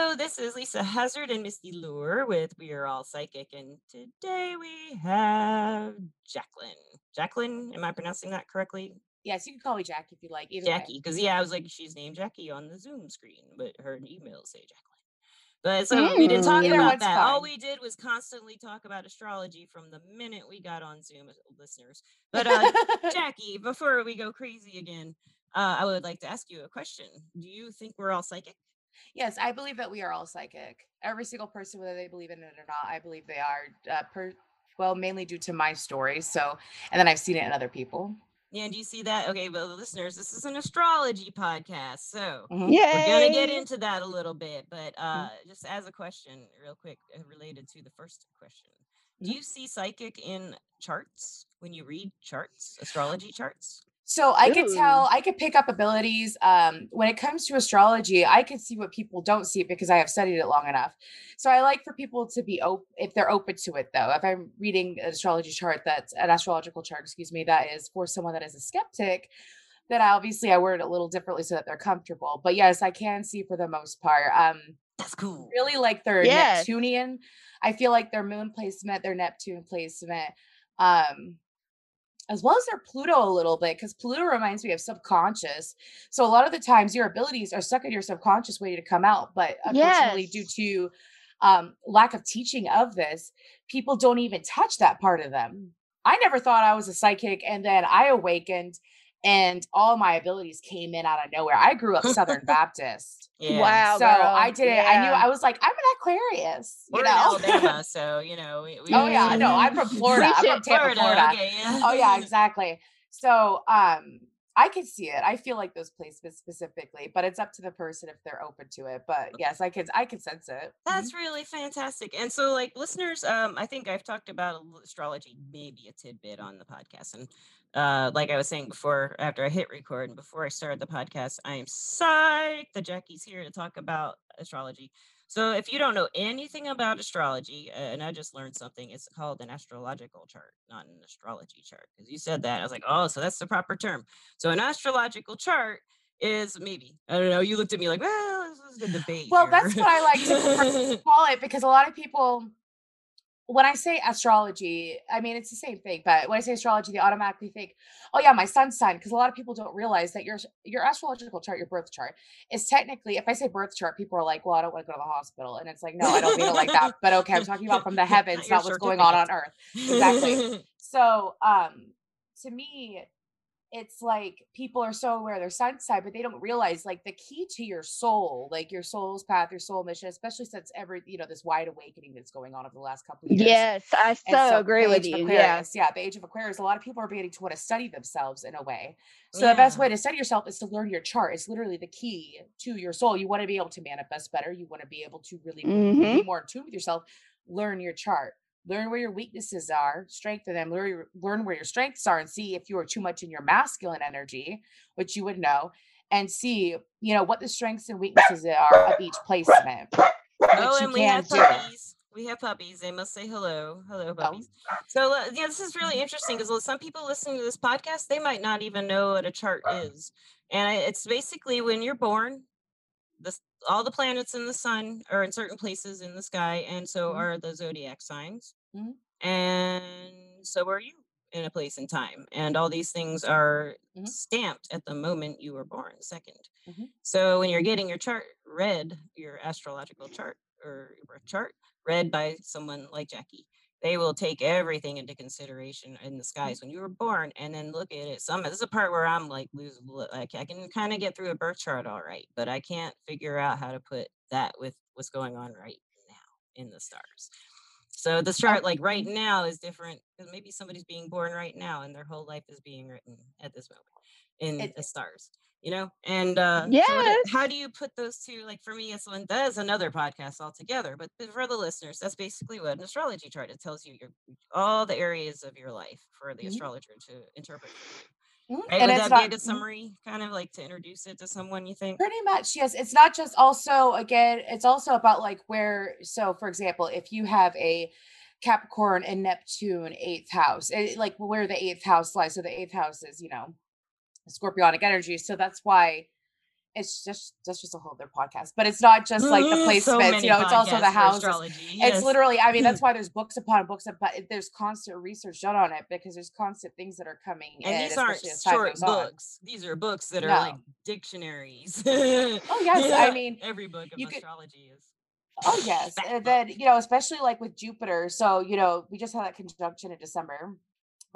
Hello, this is Lisa Hazard and Misty Lure with We Are All Psychic, and today we have Jacqueline. Jacqueline, am I pronouncing that correctly? Yes, you can call me Jackie if you like. Either. Jackie, because yeah, I was like, she's named Jackie on the Zoom screen, but her emails say Jacqueline. But so we didn't talk about that. All we did was constantly talk about astrology from the minute we got on Zoom, as listeners. But uh, Jackie, before we go crazy again, uh, I would like to ask you a question. Do you think we're all psychic? Yes, I believe that we are all psychic. Every single person, whether they believe in it or not, I believe they are. Uh, per well, mainly due to my story. So, and then I've seen it in other people. Yeah, do you see that? Okay, well, listeners, this is an astrology podcast, so Mhm. Yay! we're gonna get into that a little bit. But uh, just as a question, real quick, uh, related to the first question, do Mhm. you see psychic in charts when you read charts, astrology charts? So I could tell, I could pick up abilities. Um, when it comes to astrology, I can see what people don't see because I have studied it long enough. So I like for people to be open if they're open to it though. If I'm reading an astrology chart that's an astrological chart, excuse me, that is for someone that is a skeptic, then I obviously I word it a little differently so that they're comfortable. But yes, I can see for the most part. Um, That's cool. really like their Yes. Neptunian. I feel like their moon placement, their Neptune placement, um, as well as their Pluto a little bit, because Pluto reminds me of subconscious. So a lot of the times your abilities are stuck in your subconscious waiting to come out. But unfortunately, due to um, lack of teaching of this, people don't even touch that part of them. I never thought I was a psychic, and then I awakened and all my abilities came in out of nowhere. I grew up Southern Baptist. Yeah. Wow. So girl. I did it. I knew I was like, I'm an Aquarius. You We're in know? Alabama, so you know. We, we oh yeah, no, I'm from Florida. I'm from Tampa, Florida. Okay, yeah. Oh yeah, exactly. So um I could see it. I feel like those placements specifically, but it's up to the person if they're open to it. But yes, I could I could sense it. Mhm. That's really fantastic. And so, like listeners, um, I think I've talked about astrology, maybe a tidbit on the podcast. And uh, like I was saying before, after I hit record and before I started the podcast, I am psyched that Jackie's here to talk about astrology. So, if you don't know anything about astrology, uh, and I just learned something, it's called an astrological chart, not an astrology chart. Because you said that, I was like, oh, so that's the proper term. So, an astrological chart is maybe I don't know. You looked at me like, well, this is a debate. Well, here." that's what I like to call it because a lot of people when I say astrology, I mean it's the same thing, but when I say astrology, they automatically think, "Oh yeah, my sun's sign," because a lot of people don't realize that your your astrological chart, your birth chart, is technically. If I say birth chart, people are like, "Well, I don't want to go to the hospital," and it's like, "No, I don't mean it like that." But okay, I'm talking about from the heavens, your not what's going on on. Earth. exactly. So, um, to me, it's like people are so aware of their sun side, but they don't realize like the key to your soul, like your soul's path, your soul mission, especially since every you know this wide awakening that's going on over the last couple of years. Yes, I so, And agree with you. Yeah. Aquarius, yeah, the age of Aquarius. A lot of people are beginning to want to study themselves in a way. So the best way to study yourself is to learn your chart. It's literally the key to your soul. You want to be able to manifest better. You want to be able to really Mhm. be more in tune with yourself. Learn your chart. Learn where your weaknesses are, strengthen them. Learn, learn where your strengths are, and see if you are too much in your masculine energy, which you would know, and see you know what the strengths and weaknesses are of each placement. Oh, and we have do. puppies. We have puppies. They must say hello. Hello, Oh. puppies. So, uh, yeah, this is really interesting because some people listening to this podcast, they might not even know what a chart is. And it's basically when you're born, this, all the planets in the sun are in certain places in the sky, and so Mhm. are the zodiac signs. Mhm. And so are you in a place and time. And all these things are Mhm. stamped at the moment you were born, second. Mhm. So when you're getting your chart read, your astrological chart or your birth chart read by someone like Jackie, they will take everything into consideration in the skies when you were born and then look at it. Some this is a part where I'm like lose like I can kind of get through a birth chart all right, but I can't figure out how to put that with what's going on right now in the stars. So the chart like right now is different because maybe somebody's being born right now and their whole life is being written at this moment in It- the stars you know and uh so Yes. it- how do you put those two like for me it's one that is another podcast altogether but for the listeners that's basically what an astrology chart it tells you your all the areas of your life for the Mhm. astrologer to interpret. Right And would that be a not mhm. summary kind of like to introduce it to someone you think Pretty much, yes. It's not just also, again, it's also about like where, so for example, if you have a Capricorn and Neptune eighth house, eh, like where the eighth house lies. So the eighth house is, you know, Scorpionic energy. So that's why it's just that's just a whole other podcast. But it's not just like the Mm, so placements, you know, it's also the house astrology. It's literally, I mean, that's why there's books upon books upon there's constant research done on it because there's constant things that are coming and in, these aren't especially as time short goes on. books. These are books that are like dictionaries. Oh yes, I mean, every book of you could astrology is. oh yes. And then, you know, especially like with Jupiter. So, you know, we just had that conjunction in December,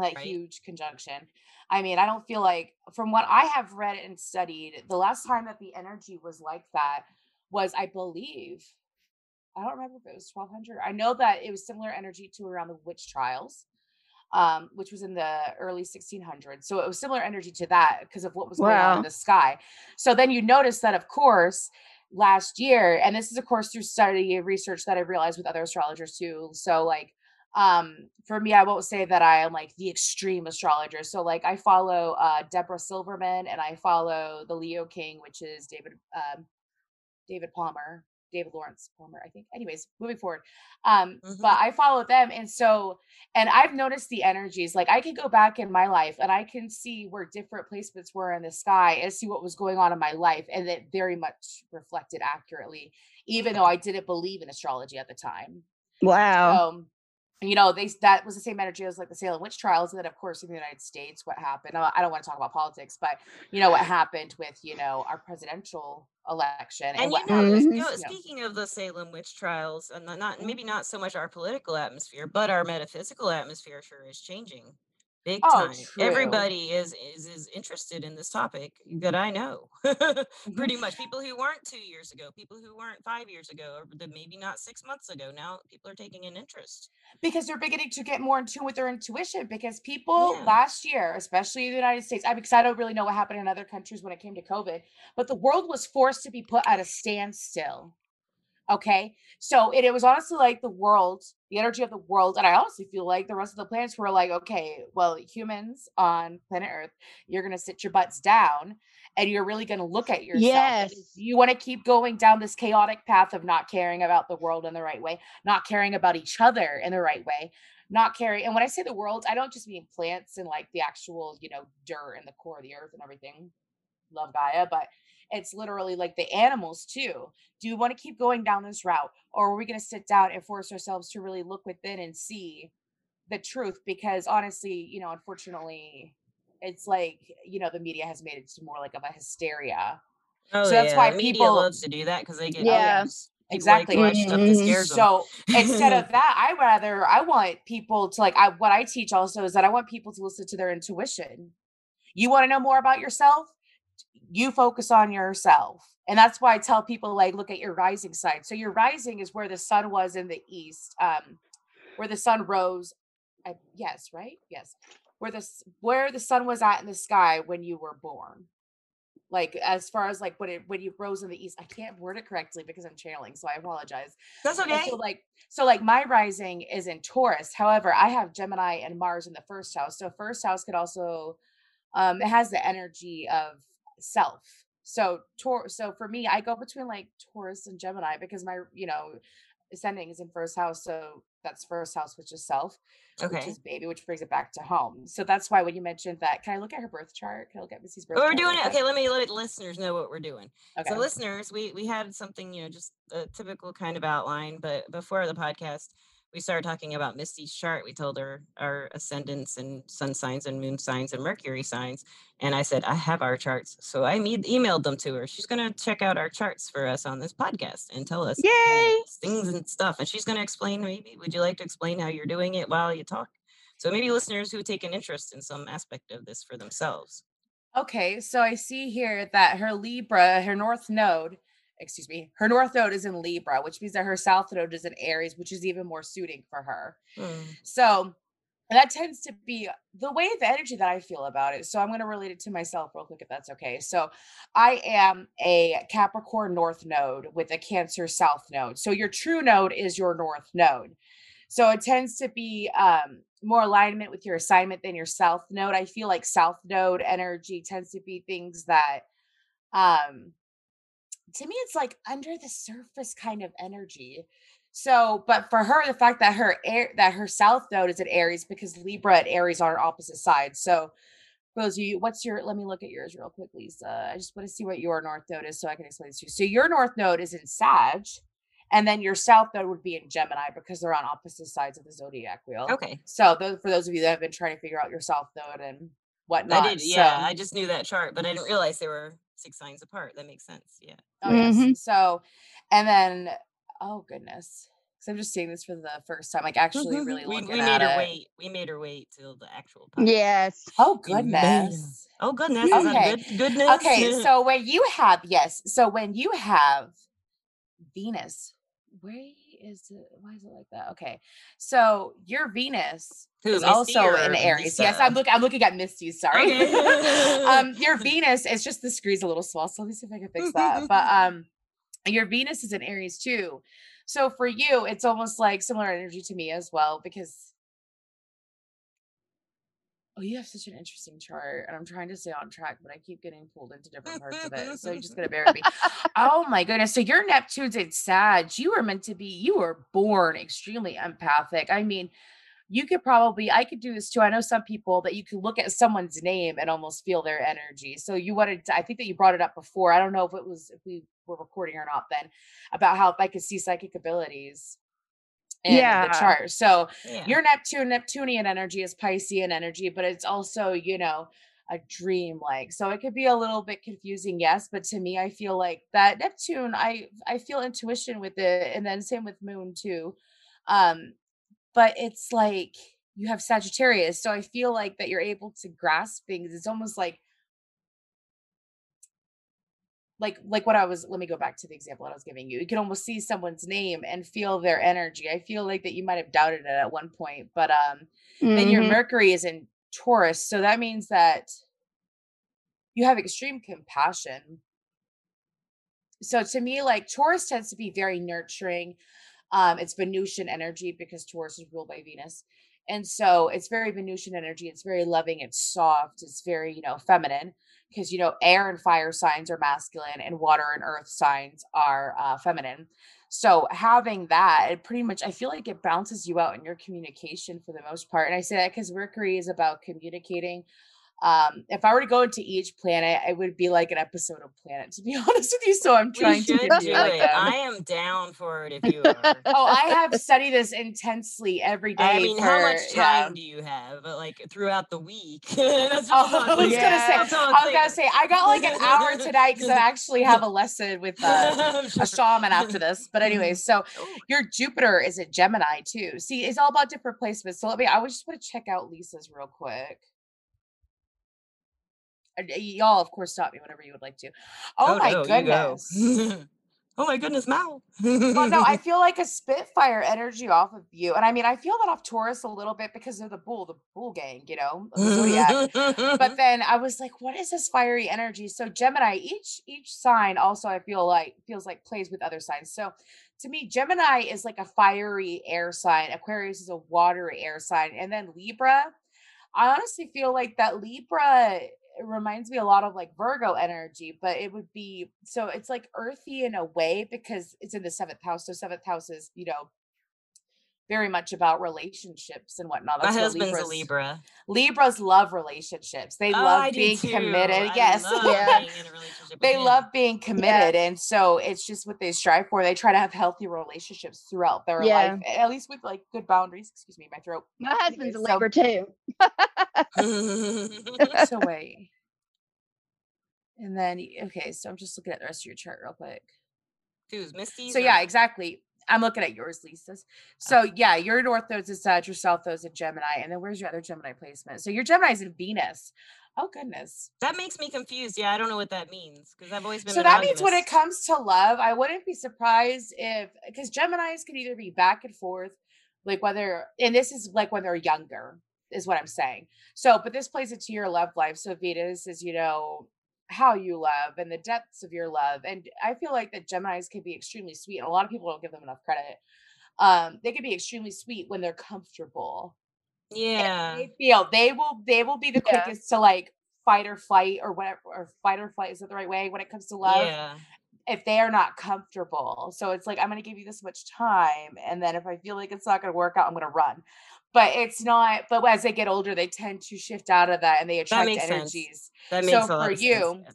like Right. huge conjunction. I mean, I don't feel like from what I have read and studied, the last time that the energy was like that was, I believe, I don't remember if it was 1200. I know that it was similar energy to around the witch trials, um, which was in the early 1600s. So it was similar energy to that because of what was going on in the sky. So then you notice that, of course, last year, and this is, of course, through study and research that I realized with other astrologers too. So, like, um, for me, I won't say that I am like the extreme astrologer. So, like, I follow uh, Deborah Silverman and I follow the Leo King, which is David um, David Palmer, David Lawrence Palmer, I think. Anyways, moving forward. Um, Mhm. but I follow them. And so, and I've noticed the energies. Like I can go back in my life and I can see where different placements were in the sky and see what was going on in my life. And that very much reflected accurately, even though I didn't believe in astrology at the time. Wow. Um, you know, they that was the same energy as like the Salem witch trials, and then of course in the United States, what happened? I don't want to talk about politics, but you know what happened with you know our presidential election and, And you what know, happened. you know, speaking of the Salem witch trials, and not, Mhm. maybe not so much our political atmosphere, but our metaphysical atmosphere sure is changing big Oh, time. true. Everybody is is is interested in this topic that I know. Mhm. Pretty much, people who weren't two years ago, people who weren't five years ago, or the, maybe not six months ago. Now people are taking an interest. because they're beginning to get more in tune with their intuition because people Yeah. last year especially in the united states i because i don't really know what happened in other countries when it came to covid but the world was forced to be put at a standstill okay so it, it was honestly like the world the energy of the world and i honestly feel like the rest of the planets were like okay well humans on planet earth you're going to sit your butts down and you're really going to look at yourself Yes. you want to keep going down this chaotic path of not caring about the world in the right way not caring about each other in the right way not caring and when i say the world i don't just mean plants and like the actual you know dirt and the core of the earth and everything love gaia but it's literally like the animals too do you want to keep going down this route or are we going to sit down and force ourselves to really look within and see the truth because honestly you know unfortunately it's like you know the media has made it to more like of a hysteria Oh, So that's why the media people- loves to do that because they get Yeah. views. People Exactly. like to watch stuff that Mhm. so instead of that i rather i want people to like i what i teach also is that i want people to listen to their intuition you want to know more about yourself you focus on yourself and that's why i tell people like look at your rising sign so your rising is where the sun was in the east um where the sun rose I, yes right yes where the where the sun was at in the sky when you were born like as far as like when it when you rose in the east i can't word it correctly because i'm channeling so i apologize That's and okay. so like so like my rising is in Taurus. However, I have Gemini and Mars in the first house. So first house could also um it has the energy of self. So Tor so for me, I go between like Taurus and Gemini because my, you know, ascending is in first house. So that's first house, which is self, okay. which is baby, which brings it back to home. So that's why when you mentioned that, can I look at her birth chart? Can I look at Missy's oh, birth Well, we're doing it. Okay, let me let listeners know what we're doing. Okay. So, listeners, we we had something, you know, just a typical kind of outline, but before the podcast, we started talking about Misty's chart. We told her our ascendants and sun signs and moon signs and Mercury signs, and I said I have our charts, so I me- emailed them to her. She's gonna check out our charts for us on this podcast and tell us Yay! things and stuff. And she's gonna explain. Maybe would you like to explain how you're doing it while you talk? So maybe listeners who take an interest in some aspect of this for themselves. Okay, so I see here that her Libra, her North Node, excuse me, her North Node is in Libra, which means that her South Node is in Aries, which is even more suiting for her. Hmm. So that tends to be the way the energy that I feel about it. So I'm going to relate it to myself real quick, if that's okay. So I am a Capricorn North Node with a Cancer South Node. So your true node is your North Node. So it tends to be um, more alignment with your assignment than your South Node. I feel like South Node energy tends to be things that, um, to me, it's like under the surface kind of energy. So, but for her, the fact that her air that her South Node is at Aries because Libra and Aries are on opposite sides. So for those you, what's your? Let me look at yours real quick, Lisa. I just want to see what your north node is so I can explain this to you. So your north node is in Sag, and then your south node would be in Gemini because they're on opposite sides of the zodiac wheel. Okay. So those, for those of you that have been trying to figure out your south node and whatnot, I did. Yeah, so- I just knew that chart, but I didn't realize they were six signs apart. That makes sense. Yeah. Oh yes. Mhm. So, and then oh goodness, because I'm just seeing this for the first time, like actually really we, looking we at made her it. wait. We made her wait till the actual podcast. Yes. Oh We made 'em. goodness. Oh goodness. Is that Okay. good, goodness. Okay, so when you have yes, so when you have Venus, where is it? Why is it like that? Okay, so your Venus Who, is Misty also in Aries. Yes, I'm looking. I'm looking at Misty. Sorry. Okay. um, your Venus is just the screen's a little small, so let me see if I can fix that. But um, your Venus is in Aries too. So for you, it's almost like similar energy to me as well because. Oh, you have such an interesting chart, and I'm trying to stay on track, but I keep getting pulled into different parts of it. So you just gotta bear with me. Oh my goodness! So your Neptune's in Sag. You were meant to be. You were born extremely empathic. I mean, you could probably. I could do this too. I know some people that you could look at someone's name and almost feel their energy. So you wanted. To, I think that you brought it up before. I don't know if it was if we were recording or not then about how if I could see psychic abilities in Yeah. the chart. So Yeah. your Neptune, Neptunian energy is Piscean energy, but it's also, you know, a dream like. So it could be a little bit confusing, yes, but to me I feel like that Neptune, I I feel intuition with it and then same with Moon too. Um but it's like you have Sagittarius, so I feel like that you're able to grasp things. It's almost like like like what I was let me go back to the example that I was giving you. You can almost see someone's name and feel their energy. I feel like that you might have doubted it at one point, but um then your Mhm. Mercury is in Taurus, so that means that you have extreme compassion. So to me like Taurus tends to be very nurturing. Um it's Venusian energy because Taurus is ruled by Venus. And so it's very Venusian energy. It's very loving. It's soft. It's very, you know, feminine because, you know, air and fire signs are masculine and water and earth signs are uh, feminine. So having that, it pretty much, I feel like it balances you out in your communication for the most part. And I say that because Mercury is about communicating. Um, if I were to go into each planet, it would be like an episode of Planet, to be honest with you. So I'm trying to do it. I am down for it if you are. Oh, I have studied this intensely every day. I mean, how much time yeah. do you have? Like throughout the week. That's Oh, I'm was saying. gonna say, I was gonna say, I got like an hour tonight because I actually have a lesson with uh, a shaman after this. But anyways, so Oh, your Jupiter is a Gemini too. See, it's all about different placements. So let me. I would just want to check out Lisa's real quick. Uh, y'all, of course, stop me whenever you would like to. Oh, my no, go. goodness. oh my goodness, Mal. well, no, I feel like a Spitfire energy off of you, and I mean, I feel that off Taurus a little bit because of the bull, the bull gang, you know, zodiac. but then I was like, what is this fiery energy? So Gemini, each each sign also I feel like feels like plays with other signs. So to me, Gemini is like a fiery air sign, Aquarius is a watery air sign, and then Libra. I honestly feel like that Libra reminds me a lot of like Virgo energy, but it would be so it's like earthy in a way because it's in the seventh house. So seventh house is, you know, very much about relationships and whatnot. My That's what husband's a Libra. Libras love relationships. They Oh, love I being committed. I yes. Yeah. being in a relationship with they love being committed. And so it's just what they strive for. They try to have healthy relationships throughout their Yeah. life, at least with like good boundaries. Excuse me, my throat. My husband's a Anyways, so- Libra too. so wait. And then okay, so I'm just looking at the rest of your chart real quick. Who's Misty's? So yeah, exactly. I'm looking at yours, Lisa's. Ah. So yeah, your North Node's in Sag, your South Node's in Gemini, and then where's your other Gemini placement? So your Gemini's in Venus. Oh goodness. That makes me confused. Yeah, I don't know what that means because I've always been. So that means when it comes to love, I wouldn't be surprised if because Geminis can either be back and forth, like whether and this is like when they're younger, is what I'm saying. So, but this plays into your love life. So Venus is, you know, how you love and the depths of your love. And I feel like that Geminis can be extremely sweet, and a lot of people don't give them enough credit. Um, they can be extremely sweet when they're comfortable. and Yeah. They feel they will they will be the Yeah. quickest to like fight or flight or whatever or fight or flight is that the right way when it comes to love Yeah. if they are not comfortable. So it's like I'm going to give you this much time and then if I feel like it's not going to work out, I'm going to run. But it's not but as they get older, they tend to shift out of that and they attract That makes sense. energies. That makes So a lot for of sense. you, yeah.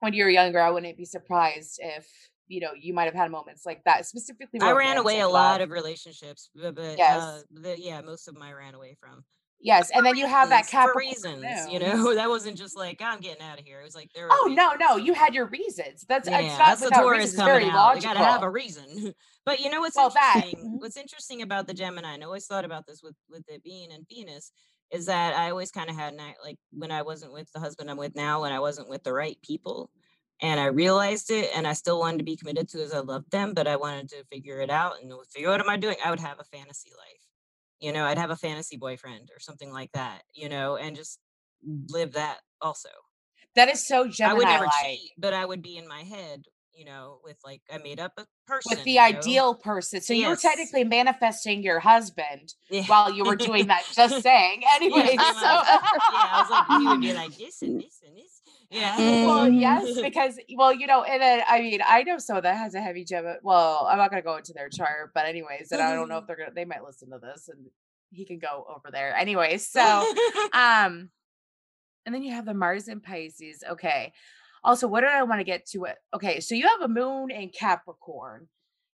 when you were younger, I wouldn't be surprised if, you know, you might have had moments like that, specifically I ran away a lot of relationships, but, but uh, Yes. the, yeah, most of them I ran away from. Yes, and then you have that reasons, for reasons, you know, that wasn't just like I'm getting out of here. It was like there Oh no, no, you had your reasons. That's Yeah, it's not that's the Taurus reasons. Coming very out. You gotta have a reason. but you know what's Well, interesting? What's interesting about the Gemini, and I always thought about this with with it being in Venus, is that I always kind of had an like when I wasn't with the husband I'm with now, when I wasn't with the right people, and I realized it, and I still wanted to be committed to as I loved them, but I wanted to figure it out and figure out what am I doing? I would have a fantasy life. You know, I'd have a fantasy boyfriend or something like that, you know, and just live that also. That is so I would never like. cheat, but I would be in my head, you know, with like I made up a person, With the you know. ideal person. So you were technically manifesting your husband Yeah. while you were doing that. Just saying. Anyway, pretty so much. yeah, I was like, he would be like this and this and this. Yeah. well, yes, because well, you know, and then I mean, I know someone that has a heavy gem. Well, I'm not gonna go into their chart, but anyways, and I don't know if they're gonna. They might listen to this, and he can go over there. Anyways, so um, and then you have the Mars and Pisces. Okay. Also, what did I want to get to it? Okay, so you have a moon in Capricorn.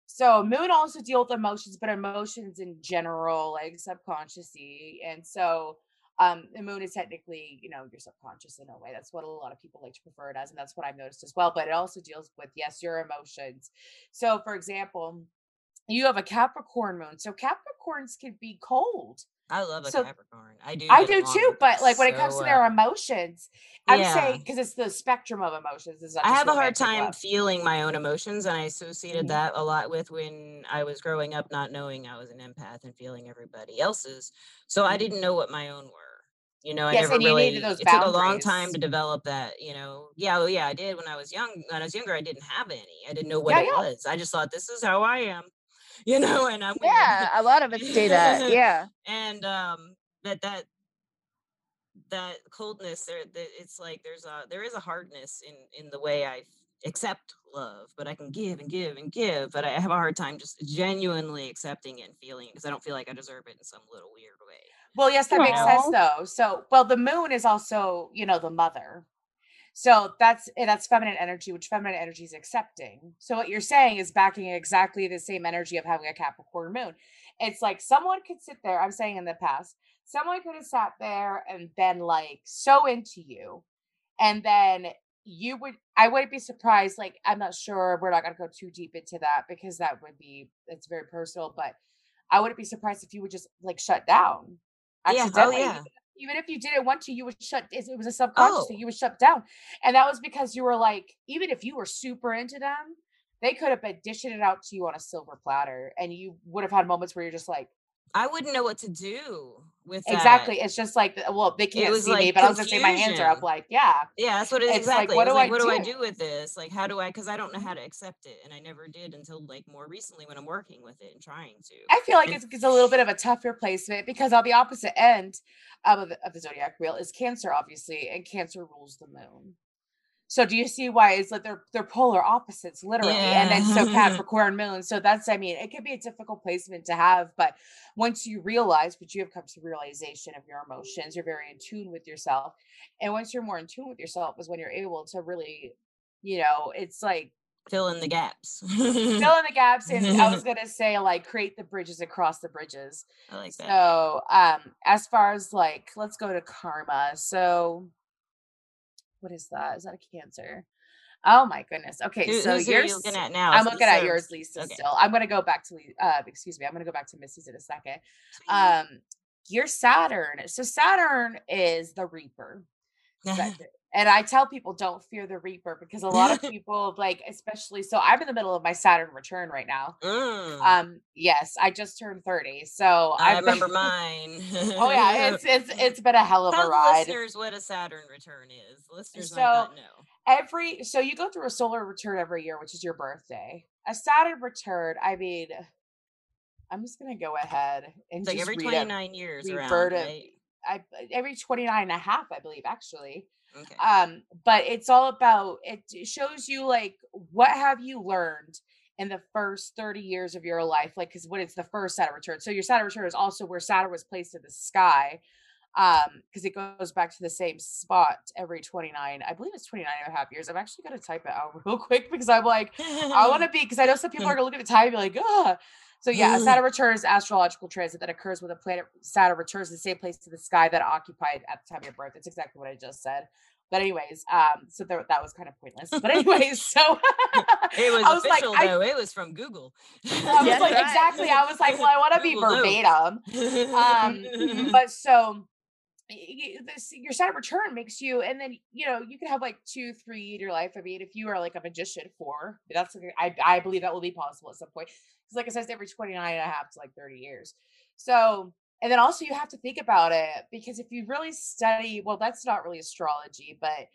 So moon also deal with emotions, but emotions in general, like subconsciously. And so um the moon is technically, you know, your subconscious in a way. That's what a lot of people like to prefer it as, and that's what I've noticed as well. But it also deals with, yes, your emotions. So for example, you have a Capricorn moon. So Capricorns can be cold. I love a So- Capricorn. I do. I do too, but like when it comes to their emotions, I'm Yeah. saying because it's the spectrum of emotions. Is I have a hard time love. feeling my own emotions, and I associated Mhm. that a lot with when I was growing up, not knowing I was an empath and feeling everybody else's. So I Mhm. didn't know what my own were. You know, I Yes, never and you really. needed those it took a long time to develop that. You know, yeah, well, yeah, I did when I was young. When I was younger, I didn't have any. I didn't know what Yeah, it yeah. was. I just thought this is how I am. You know, and I'm. Yeah, a lot of us say that. Yeah. and um that that that coldness there that it's like there's a there is a hardness in in the way i accept love but i can give and give and give but i have a hard time just genuinely accepting it and feeling it because i don't feel like i deserve it in some little weird way Well, yes, that makes sense though. So, well, the moon is also, you know, the mother. So that's that's feminine energy, which feminine energy is accepting. So what you're saying is backing exactly the same energy of having a Capricorn moon. It's like someone could sit there. I'm saying in the past, someone could have sat there and been like so into you, and then you would. I wouldn't be surprised. Like I'm not sure. We're not gonna go too deep into that because that would be it's very personal. But I wouldn't be surprised if you would just like shut down yeah oh accidentally. yeah Even if you didn't want to, you would shut. It it was a subconscious thing. oh You would shut down, and that was because you were like, even if you were super into them, they could have been dishing it out to you on a silver platter, and you would have had moments where you're just like, i wouldn't know what to do with that exactly. It's just like, well, they can't see me, like but I was gonna say my hands are up. Like, yeah, yeah that's what it is it's like, exactly what it was do I what do i do? with this like how do i because i don't know how to accept it and i never did until like more recently when i'm working with it and trying to I feel like it's, it's a little bit of a tougher placement because on the opposite end um, of, the, of the zodiac wheel is Cancer, obviously, and Cancer rules the moon. So do you see why it's like they're they're polar opposites, literally, and then so Capricorn moon. So that's I mean, it could be a difficult placement to have, but once you realize, but you have come to realization of your emotions, you're very in tune with yourself, and once you're more in tune with yourself, is when you're able to really, you know, it's like fill in the gaps fill in the gaps, and I was gonna say like create the bridges across the bridges. I like that. So, um, as far as like, let's go to karma. So, what is that? Is that a cancer? Oh my goodness. Okay, Who, so who's who are you looking at now? I'm looking at yours, Lisa. Okay. Still, I'm gonna go back to. Uh, excuse me. I'm gonna go back to Missy's in a second. Um, your Saturn. So Saturn is the Reaper. And I tell people don't fear the Reaper because a lot of people like, especially. So I'm in the middle of my Saturn return right now. Mm, Um, yes, I just turned 30, so I I've remember been- mine. oh yeah, it's it's it's been a hell of Tell a ride. listeners what a Saturn return is. Listeners So, might not know. Every so you go through a solar return every year, which is your birthday. A Saturn return, I mean, I'm just gonna go ahead and It's like just every read it. 29 years around, it. right? I every 29 and a half, I believe, actually. Okay. Um, but it's all about it shows you like what have you learned in the first 30 years of your life, like because when it's the first Saturn return. So your Saturn return is also where Saturn was placed in the sky. Um, because it goes back to the same spot every 29, I believe it's 29 and a half years. I'm actually gonna type it out real quick because I'm like, I want to be because I know some people are gonna look at the time and be like, ah. So yeah, a Saturn return is astrological transit that occurs when the planet Saturn returns to the same place to the sky that occupied at the time of your birth. That's exactly what I just said. But anyways, um, so there, that was kind of pointless. But anyways, so it was, I was like, official I- though. It was from Google. I was Yes, like, right. exactly. I was like, well, I want to be verbatim. Um, but so this your Saturn return makes you, and then you know you can have like two, three in your life. I mean, if you are like a magician, four. That's something I I believe that will be possible at some point. Because like I said, every 29 and a half to like 30 years. So and then also you have to think about it because if you really study, well, that's not really astrology, but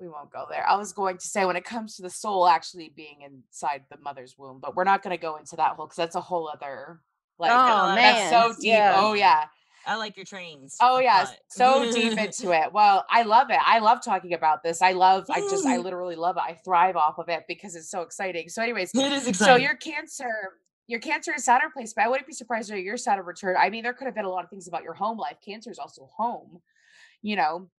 we won't go there. I was going to say when it comes to the soul actually being inside the mother's womb, but we're not going to go into that whole because that's a whole other like Oh, that's so deep. Yeah. Oh yeah. I like your trains. Oh yeah, so deep into it. Well, I love it. I love talking about this. I love. I just. I literally love it. I thrive off of it because it's so exciting. So, anyways, It is exciting. so your Cancer, your Cancer and Saturn but I wouldn't be surprised if your Saturn return. I mean, there could have been a lot of things about your home life. Cancer is also home. You know,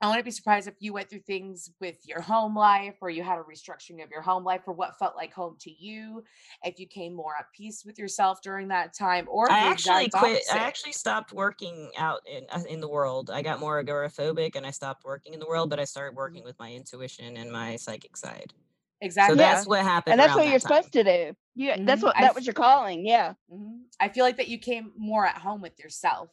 I wouldn't be surprised if you went through things with your home life or you had a restructuring of your home life or what felt like home to you. If you came more at peace with yourself during that time, or I actually quit. opposite. I actually stopped working out in uh, in the world. I got more agoraphobic and I stopped working in the world, but I started working with my intuition and my psychic side. Exactly. So exactly. that's what happened. and that's what that you're time. supposed to do. You that's Mhm. what I that was your calling. Yeah. Mhm. I feel like that you came more at home with yourself.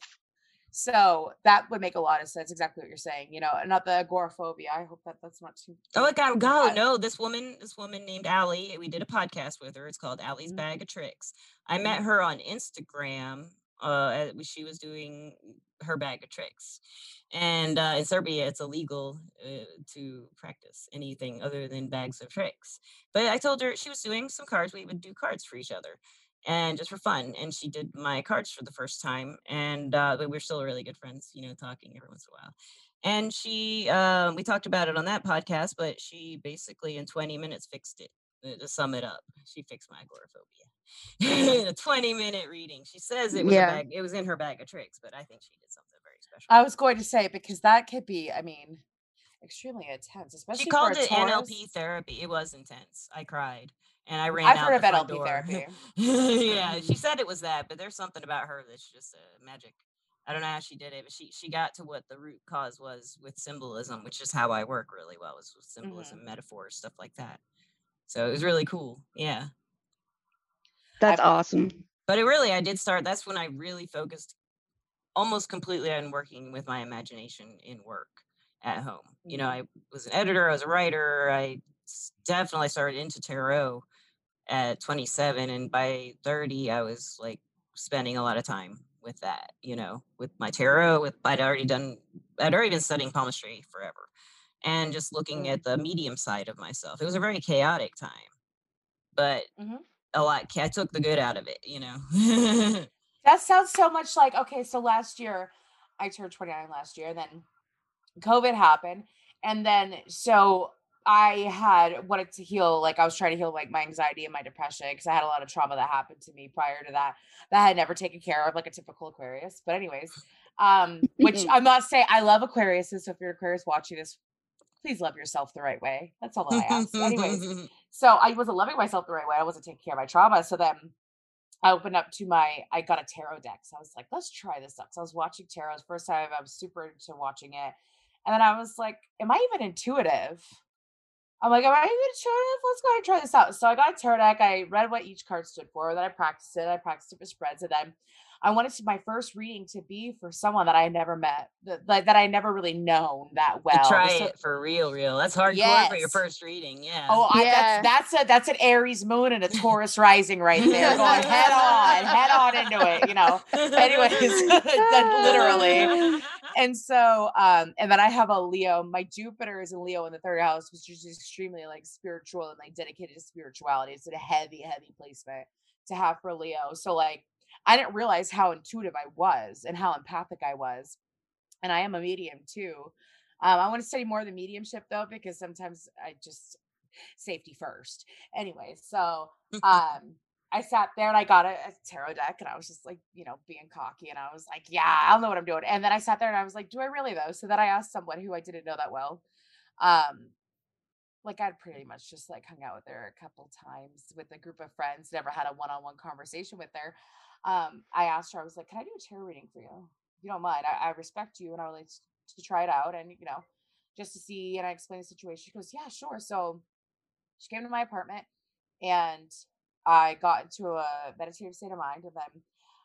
So that would make a lot of sense. Exactly what you're saying. You know, and not the agoraphobia. I hope that that's not too. Oh, it got go. No, this woman, this woman named Allie. We did a podcast with her. It's called Allie's Mhm. Bag of Tricks. I met Mhm. her on Instagram. Uh, she was doing her bag of tricks, and uh, in Serbia, it's illegal uh, to practice anything other than bags of tricks. But I told her she was doing some cards. We would do cards for each other, and just for fun. And she did my cards for the first time, and uh, we're still really good friends. You know, talking every once in a while and she um, we talked about it on that podcast but she basically in 20 minutes fixed it uh, to sum it up she fixed my agoraphobia in a 20 minute reading she says it was Yeah. a bag it was in her bag of tricks but i think she did something very special I was going to say because that could be. I mean, extremely intense, especially she called it Taurus. nlp therapy it was intense i cried and i ran I've out heard the of front NLP door. therapy. yeah she said it was that but there's something about her that's just uh, magic I don't know how she did it, but she she got to what the root cause was with symbolism, which is how I work really well, is with symbolism, metaphors, stuff like that. So it was really cool. Yeah. That's I've- awesome. But it really I did start that's when I really focused almost completely on working with my imagination in work at home. You know, I was an editor, I was a writer, I definitely started into tarot at 27 and by 30 I was like spending a lot of time with that, you know, with my tarot, with I'd already done I'd already been studying palmistry forever and just looking Mm. at the medium side of myself. It was a very chaotic time. But Mhm. a lot I took the good out of it, you know. That sounds so much like okay. So last year, I turned 29 last year, and then COVID happened, and then so I had wanted to heal. Like I was trying to heal like my anxiety and my depression because I had a lot of trauma that happened to me prior to that that I had never taken care of, like a typical Aquarius. But anyways, um, which I'm not saying I love Aquariuses. So if you're Aquarius watching this, please love yourself the right way. That's all that I ask. anyways, so I wasn't loving myself the right way. I wasn't taking care of my trauma. So then I opened up to my, I got a tarot deck. So I was like, let's try this out. So I was watching tarot. First time I was super into watching it. And then I was like, am I even intuitive? I'm like, am I even intuitive? Let's go ahead and try this out. So I got a tarot deck. I read what each card stood for. Then I practiced it. I practiced it with spreads. And then I wanted to, my first reading to be for someone that I had never met, that, that, that I never really known that well. to try So- it for real, real. That's hardcore for your first reading. Yeah. Oh, I, Yeah. that's that's a that's an Aries moon and a Taurus rising right there, going head on, head on into it, you know. anyways, literally. And so, um, and then I have a Leo. My Jupiter is in Leo in the third house, which is extremely like spiritual and like dedicated to spirituality. It's a heavy, heavy placement to have for Leo. So like, I didn't realize how intuitive I was and how empathic I was, and I am a medium too. Um, I want to study more of the mediumship though, because sometimes I just safety first. Anyway, so um I sat there and I got a, a tarot deck and I was just like, you know, being cocky and I was like, yeah, I don't know what I'm doing. And then I sat there and I was like, do I really though? So then I asked someone who I didn't know that well. Um, like I'd pretty much just like hung out with her a couple times with a group of friends, never had a one-on-one conversation with her. Um, I asked her, I was like, Can I do a tarot reading for you? You don't mind, I, I respect you and I would like to try it out and you know, just to see and I explained the situation. She goes, Yeah, sure. So she came to my apartment and I got into a meditative state of mind and then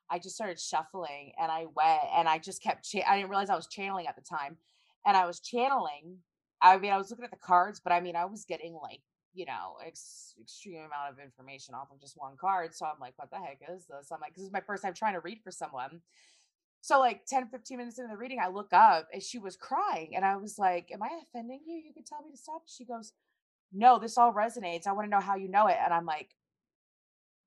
I just started shuffling and I went and I just kept cha- I didn't realize I was channeling at the time. And I was channeling. I mean, I was looking at the cards, but I mean, I was getting like, you know, ex- extreme amount of information off of just one card. So I'm like, what the heck is this? I'm like, this is my first time trying to read for someone. So like 10, 15 minutes into the reading, I look up and she was crying. And I was like, Am I offending you? You could tell me to stop. She goes, No, this all resonates. I want to know how you know it. And I'm like,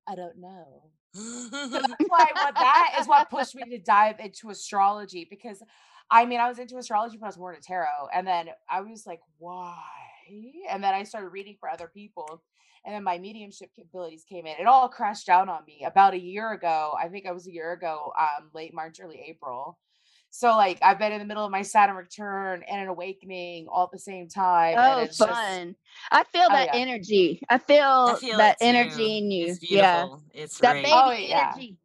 I don't know. So that's why what that is what pushed me to dive into astrology because I mean I was into astrology when I was more into tarot and then I was like why and then I started reading for other people and then my mediumship capabilities came in it all crashed down on me about a year ago I think it was a year ago um late March early April so like I've been in the middle of my Saturn return and an awakening all at the same time and Oh, it's just fun. I feel Oh, that yeah. energy. I feel, I feel that it energy too. in you. It's Yeah. It's That great. baby Oh, yeah. energy.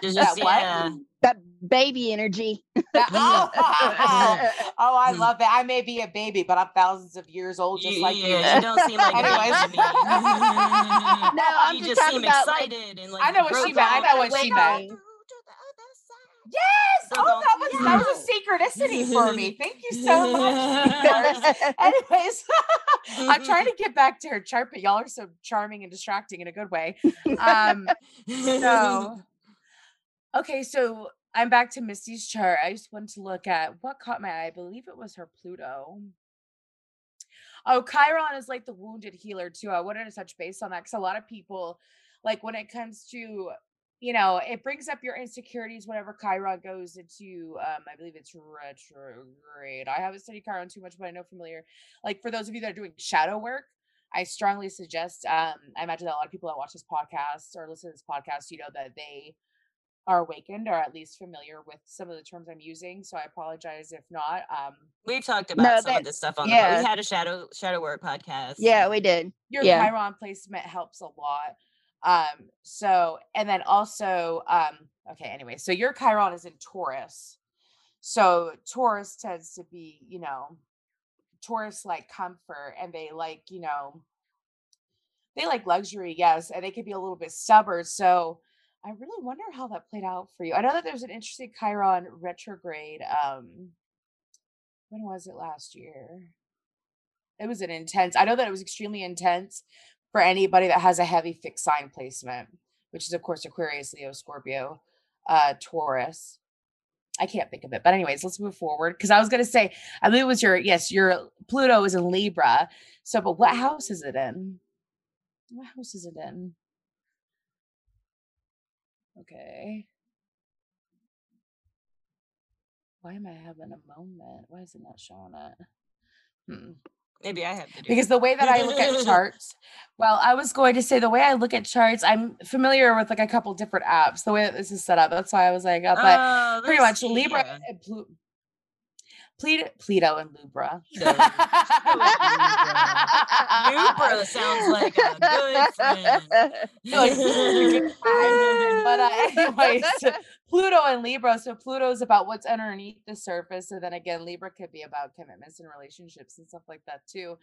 There's That just, what? yeah. That baby energy. That- oh, oh, I love that. I may be a baby, but I'm thousands of years old, just You- like you. yeah, you don't seem like a Anyways. to me. No, I'm you just just talking seem about, like- excited and like I know what she meant. I know what she meant. Yes. So Oh, that was that was a synchronicity for me. Thank you so much. Anyways, I'm trying to get back to her chart, but y'all are so charming and distracting in a good way. Um, so okay, so I'm back to Misty's chart. I just wanted to look at what caught my eye. I believe it was her Pluto. Oh, Chiron is like the wounded healer too. I wanted to touch base on that because a lot of people, like when it comes to, you know, it brings up your insecurities whenever Chiron goes into, um, I believe it's retrograde. I haven't studied Chiron too much, but I know familiar. Like for those of you that are doing shadow work, I strongly suggest. Um, I imagine that a lot of people that watch this podcast or listen to this podcast, you know, that they are awakened or at least familiar with some of the terms I'm using. So I apologize if not. Um, We've talked about No, some that- of this stuff on the yeah. we had a shadow shadow work podcast. yeah, we did. your Yeah. Chiron placement helps a lot. Um, so and then also, um, okay, anyway, so your Chiron is in Taurus. So Taurus tends to be, you know, Taurus like comfort and they like, you know, they like luxury, yes, and they can be a little bit stubborn. So I really wonder how that played out for you. I know that there's an interesting Chiron retrograde. Um, when was it last year? It was an intense. I know that it was extremely intense for anybody that has a heavy fixed sign placement, which is of course Aquarius, Leo, Scorpio, uh, Taurus. I can't think of it, but anyways, let's move forward. Because I was gonna say, I believe it was your yes, your Pluto is in Libra. So, but what house is it in? What house is it in? Okay. Why am I having a moment? Why is it not showing it? Hmm. Maybe I have to do Because it. the way that I look at charts, well, I was going to say the way I look at charts, I'm familiar with like a couple different apps. The way that this is set up, that's why I was like, uh, but Oh, pretty much Libra yeah. And Pluto, Pluto and Libra. Pluto. Libra sounds like a good friend. Like you can hide. But uh, anyways, Pluto and Libra. So Pluto is about what's underneath the surface, and then again, Libra could be about commitments and relationships and stuff like that too.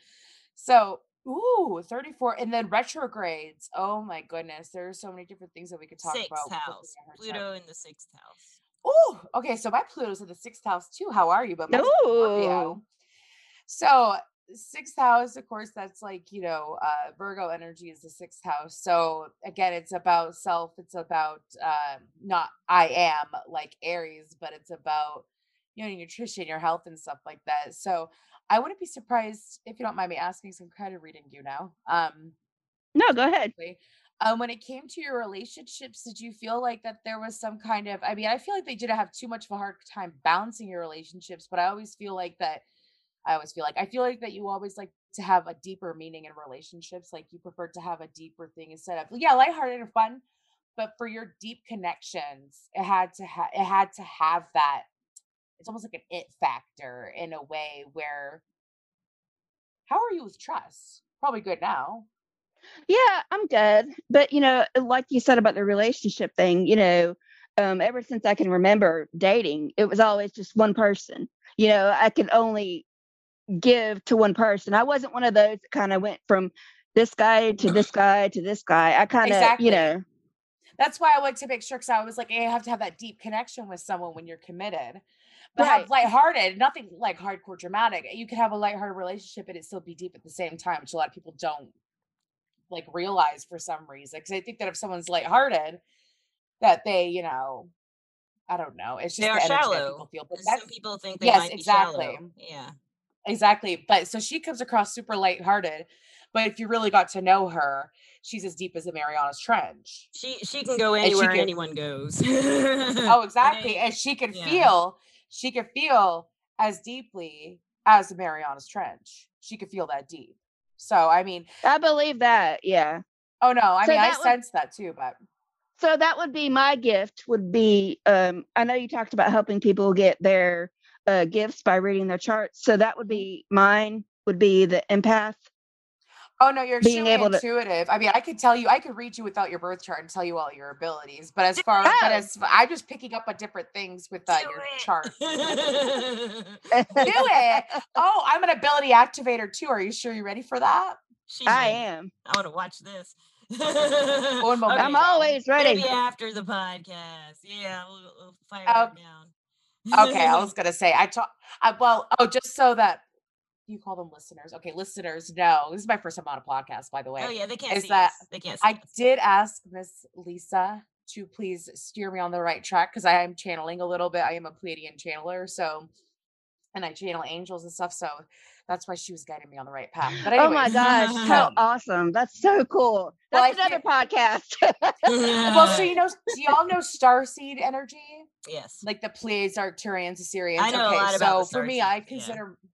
So, ooh, 34, and then retrogrades. Oh my goodness, there are so many different things that we could talk sixth about. looking house. Pluto in the sixth house. Oh, okay. So my Pluto's in the sixth house too. How are you? But Scorpio. So sixth house, of course, that's like you know, uh, Virgo energy is the sixth house. So again, it's about self. It's about uh, not I am like Aries, but it's about you know nutrition, your health, and stuff like that. So I wouldn't be surprised if you don't mind me asking some kind of reading you now. Um, no, go ahead. Um, when it came to your relationships, did you feel like that there was some kind of? I mean, I feel like they didn't have too much of a hard time balancing your relationships, but I always feel like that. I always feel like I feel like that you always like to have a deeper meaning in relationships. Like you prefer to have a deeper thing instead of yeah, lighthearted and fun. But for your deep connections, it had to have it had to have that. It's almost like an it factor in a way where. How are you with trust? Probably good now. Yeah, I'm good. But you know, like you said about the relationship thing, you know, um, ever since I can remember dating, it was always just one person. You know, I could only give to one person. I wasn't one of those that kind of went from this guy to this guy to this guy. I kind of, Exactly. you know, That's why I like to make sure because I was like, I have to have that deep connection with someone when you're committed. But have Right. lighthearted, nothing like hardcore dramatic. You could have a lighthearted relationship and it still be deep at the same time, which a lot of people don't like realize for some reason. Because I think that if someone's lighthearted, that they, you know, I don't know. It's just They the are energy that shallow. people feel. But Some people think they yes, might be exactly. shallow. Yeah. exactly. But so she comes across super lighthearted. But if you really got to know her, she's as deep as the Marianas Trench. She she can go anywhere can- anyone goes. Oh, exactly. And she could yeah. feel, she could feel as deeply as the Marianas Trench. She could feel that deep. So, I mean, I believe that. Yeah. oh no, I So mean, I would- sense that too, but So that would be my gift. Would be um, I know you talked about helping people get their uh, gifts by reading their charts. So that would Mm-hmm. be mine. Would be the empath. Oh no, you're Being extremely able to- intuitive. I mean, I could tell you, I could read you without your birth chart and tell you all your abilities. But as far but as I'm just picking up on different things with uh, your it. chart. Do Do it. Oh, I'm an ability activator too. Are you sure you're ready for that? She's I ready. am. I want to watch this. One moment. I'm always ready. Maybe after the podcast. Yeah, we'll, we'll fire Oh, it down. Okay, I was gonna say I talk. I, well, oh, just so that you call them listeners. Okay, listeners. No, this is my first time on a podcast, by the oh, way. Oh yeah, they can't is see that us. They can't see I us. did ask Miss Lisa to please steer me on the right track because I am channeling a little bit. I am a Pleiadian channeler, so and I channel angels and stuff. So that's why she was guiding me on the right path. But Oh my gosh, how awesome. That's so cool. Well, That's I another podcast. well, so you know, do y'all know starseed energy? yes. like the Pleiades, Arcturians, Assyrians. I know a okay, lot so about the for me, I consider. Yeah,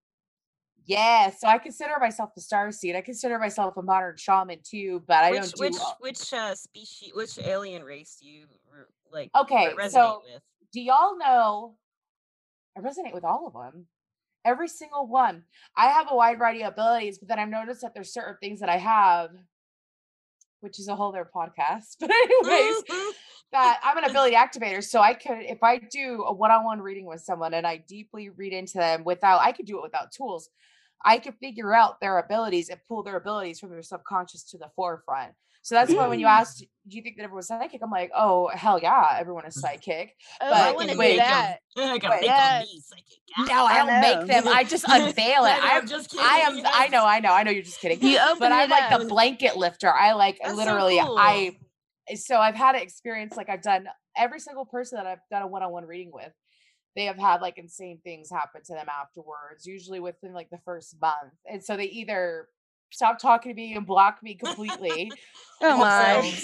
so I consider myself the star seed. I consider myself a modern shaman too, but I which don't do. which all- which uh species which alien race do you like Okay, resonate so- with? Do y'all know? I resonate with all of them, every single one. I have a wide variety of abilities, but then I've noticed that there's certain things that I have, which is a whole other podcast. But anyways, that I'm an ability activator. So I could, if I do a one-on-one reading with someone and I deeply read into them without, I could do it without tools. I could figure out their abilities and pull their abilities from their subconscious to the forefront. So that's why when you Mm. asked, do you think that everyone's psychic? I'm like, oh hell yeah, everyone is psychic. oh, But I want to wait, do that. I gotta make Yes. them be psychic. No, I I don't make them. I just unveil it. I know, I I'm just I am. kidding, I know. I know. I know. You're just kidding. You open but I'm it like up. the blanket lifter. I like That's so literally. cool. I so I've had an experience like I've done every single person that I've done a one-on-one reading with. They have had like insane things happen to them afterwards, usually within like the first month, and so they either stop talking to me and block me completely, Oh my.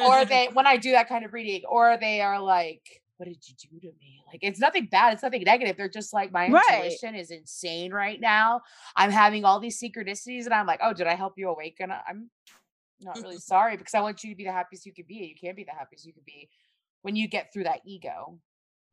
Or they when I do that kind of reading, or they are like, "What did you do to me?" Like it's nothing bad, it's nothing negative. They're just like, "My Right. intuition is insane right now. I'm having all these synchronicities," and I'm like, "Oh, did I help you awaken?" I'm not really sorry because I want you to be the happiest you could be. You can't be the happiest you could be when you get through that ego.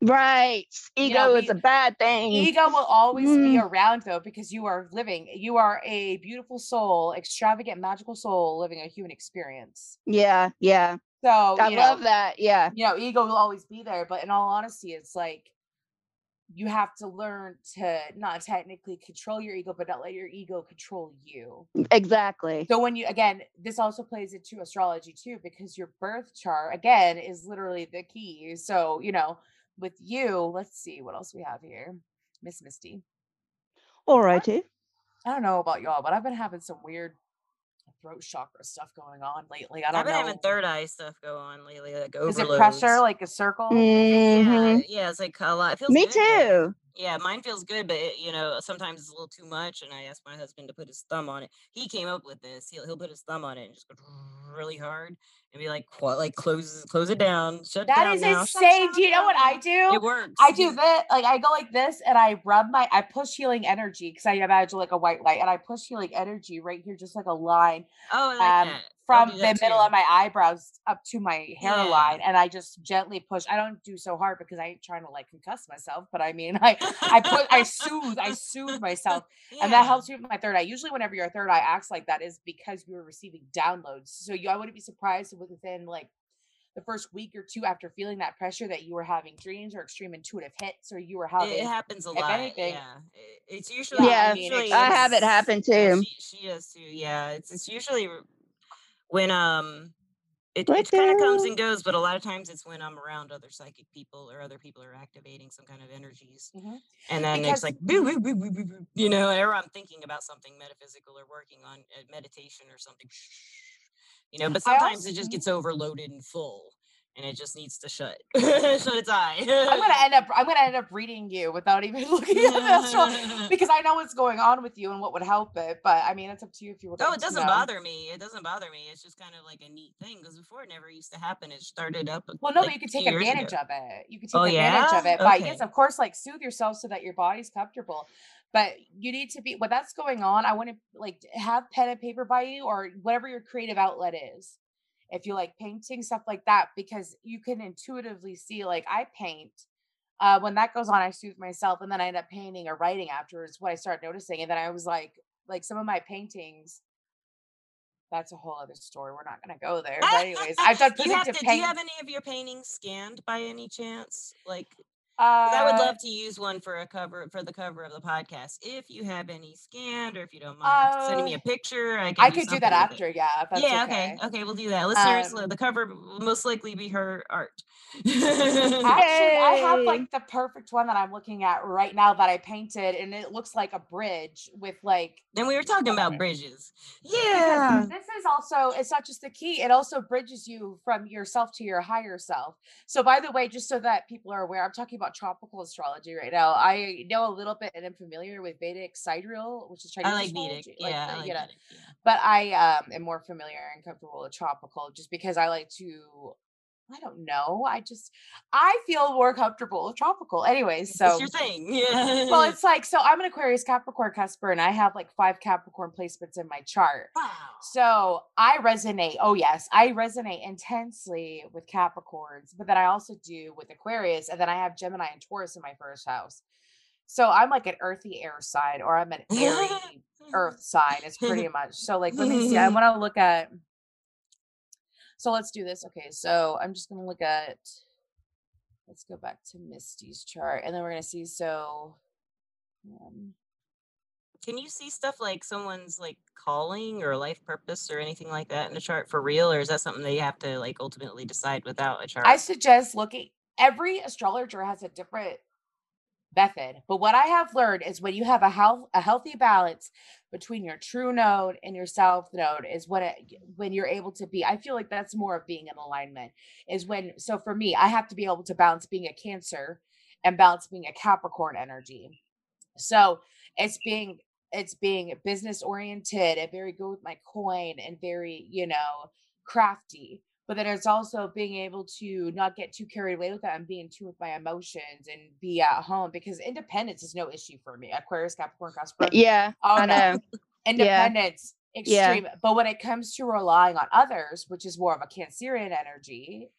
Right. Ego know, is a bad thing. Ego will always be Mm. around though because you are living. You are a beautiful soul, extravagant, magical soul living a human experience. Yeah, yeah. So I you love know, that. Yeah. you know, ego will always be there, but in all honesty, it's like you have to learn to not technically control your ego, but not let your ego control you. Exactly. So when you again, this also plays into astrology too, because your birth chart again is literally the key. So, you know, with you, let's see what else we have here. Miss Misty. All righty. I don't know about y'all, but I've been having some weird throat chakra stuff going on lately. I don't I've been know. having third eye stuff go on lately, like is overloads. it pressure like a circle? Yeah, Mhm. yeah, it's like a lot. It feels Me good, though. too. Yeah, mine feels good, but it, you know, sometimes it's a little too much. And I asked my husband to put his thumb on it. He came up with this. He'll he'll put his thumb on it and just go really hard and be like, "What? Like close close it down, shut That down is now, shut insane. Do you know what I do? It works. I do this, like I go like this, and I rub my, I push healing energy because I imagine like a white light, and I push healing energy right here, just like a line Oh, I like um, that. I'll from the that middle of my eyebrows up to my Yeah. hairline, and I just gently push. I don't do so hard because I ain't trying to like concuss myself, but I mean, I I put, I soothe, I soothe myself, and that helps me with my third eye. Usually, whenever your third eye acts like that, is because you were receiving downloads. So you, I wouldn't be surprised if within like the first week or two after feeling that pressure that you were having dreams or extreme intuitive hits, or you were having it happens a lot. anything- yeah, it's usually Yeah, I mean, it's- I have it happen too. She, she does too. Yeah, it's it's usually r- when um it, What it kind of comes and goes, but a lot of times it's when I'm around other psychic people or other people are activating some kind of energies, Mhm. and then Because- it's like boo, boo, boo, boo, boo, boo, you know, or I'm thinking about something metaphysical or working on uh, meditation or something, you know. But sometimes also- it just gets overloaded and full, and it just needs to shut shut its eye. I'm gonna end up I'm gonna end up reading you without even looking at the astral because I know what's going on with you and what would help it. But I mean, it's up to you if you would. No, it doesn't know. bother me. It doesn't bother me. It's just kind of like a neat thing because before it never used to happen. It started up. Well, no, like, but you could take advantage ago. of it. You could take Oh, advantage of yeah? it by yes, of course, like soothe yourself so that your body's comfortable. But you need to be when that's going on. I want to like have pen and paper by you or whatever your creative outlet is. If you like painting stuff like that, because you can intuitively see. Like I paint. Uh, when that goes on, I soothe myself, and then I end up painting or writing afterwards. What I start noticing, and then I was like, like some of my paintings. That's a whole other story. We're not gonna go there. But anyways, I've done Do you have to? Do you have any of your paintings scanned by any chance? Like, uh, I would love to use one for a cover for the cover of the podcast. If you have any scanned, or if you don't mind sending me Uh, a picture, I can. I could do that after, yeah. That's yeah. okay. Okay. Okay. We'll do that. Listeners, Um, the cover will most likely be her art. Actually, I have like the perfect one that I'm looking at right now that I painted, and it looks like a bridge with like. then we were talking about bridges. Yeah. This is also, it's not just the key, it also bridges you from yourself to your higher self. So, by the way, just so that people are aware, I'm talking about tropical astrology right now. I know a little bit and I'm familiar with Vedic sidereal, which is Chinese I like Vedic. astrology, Yeah, the- I like you know, Vedic. Yeah. but I um am more familiar and comfortable with tropical just because I like to I don't know. I just I feel more comfortable with tropical. Anyways, so it's your thing. Yeah. well, it's like so I'm an Aquarius Capricorn Cusper and I have like five Capricorn placements in my chart. wow. So I resonate. Oh yes, I resonate intensely with Capricorns, but then I also do with Aquarius, and then I have Gemini and Taurus in my first house. So I'm like an earthy air sign, or I'm an airy earth sign It's pretty much so like let me see i want to look at so let's do this okay so i'm just going to look at let's go back to misty's chart and then we're going to see so um, Can you see stuff like someone's like calling or life purpose or anything like that in a chart for real, or is that something they have to like ultimately decide without a chart? i suggest looking every astrologer has a different method. But what i have learned is when you have a health a healthy balance between your true node and your south node is when it when you're able to be i feel like that's more of being in alignment is when so for me i have to be able to balance being a cancer and balance being a capricorn energy. So it's being it's being business oriented and very good with my coin and very you know crafty but then it's also being able to not get too carried away with that and being too with my emotions and be at home because independence is no issue for me aquarius capricorn Capricorn. Yeah, Oh, I no. know. independence Yeah. extreme but when it comes to relying on others which is more of a cancerian energy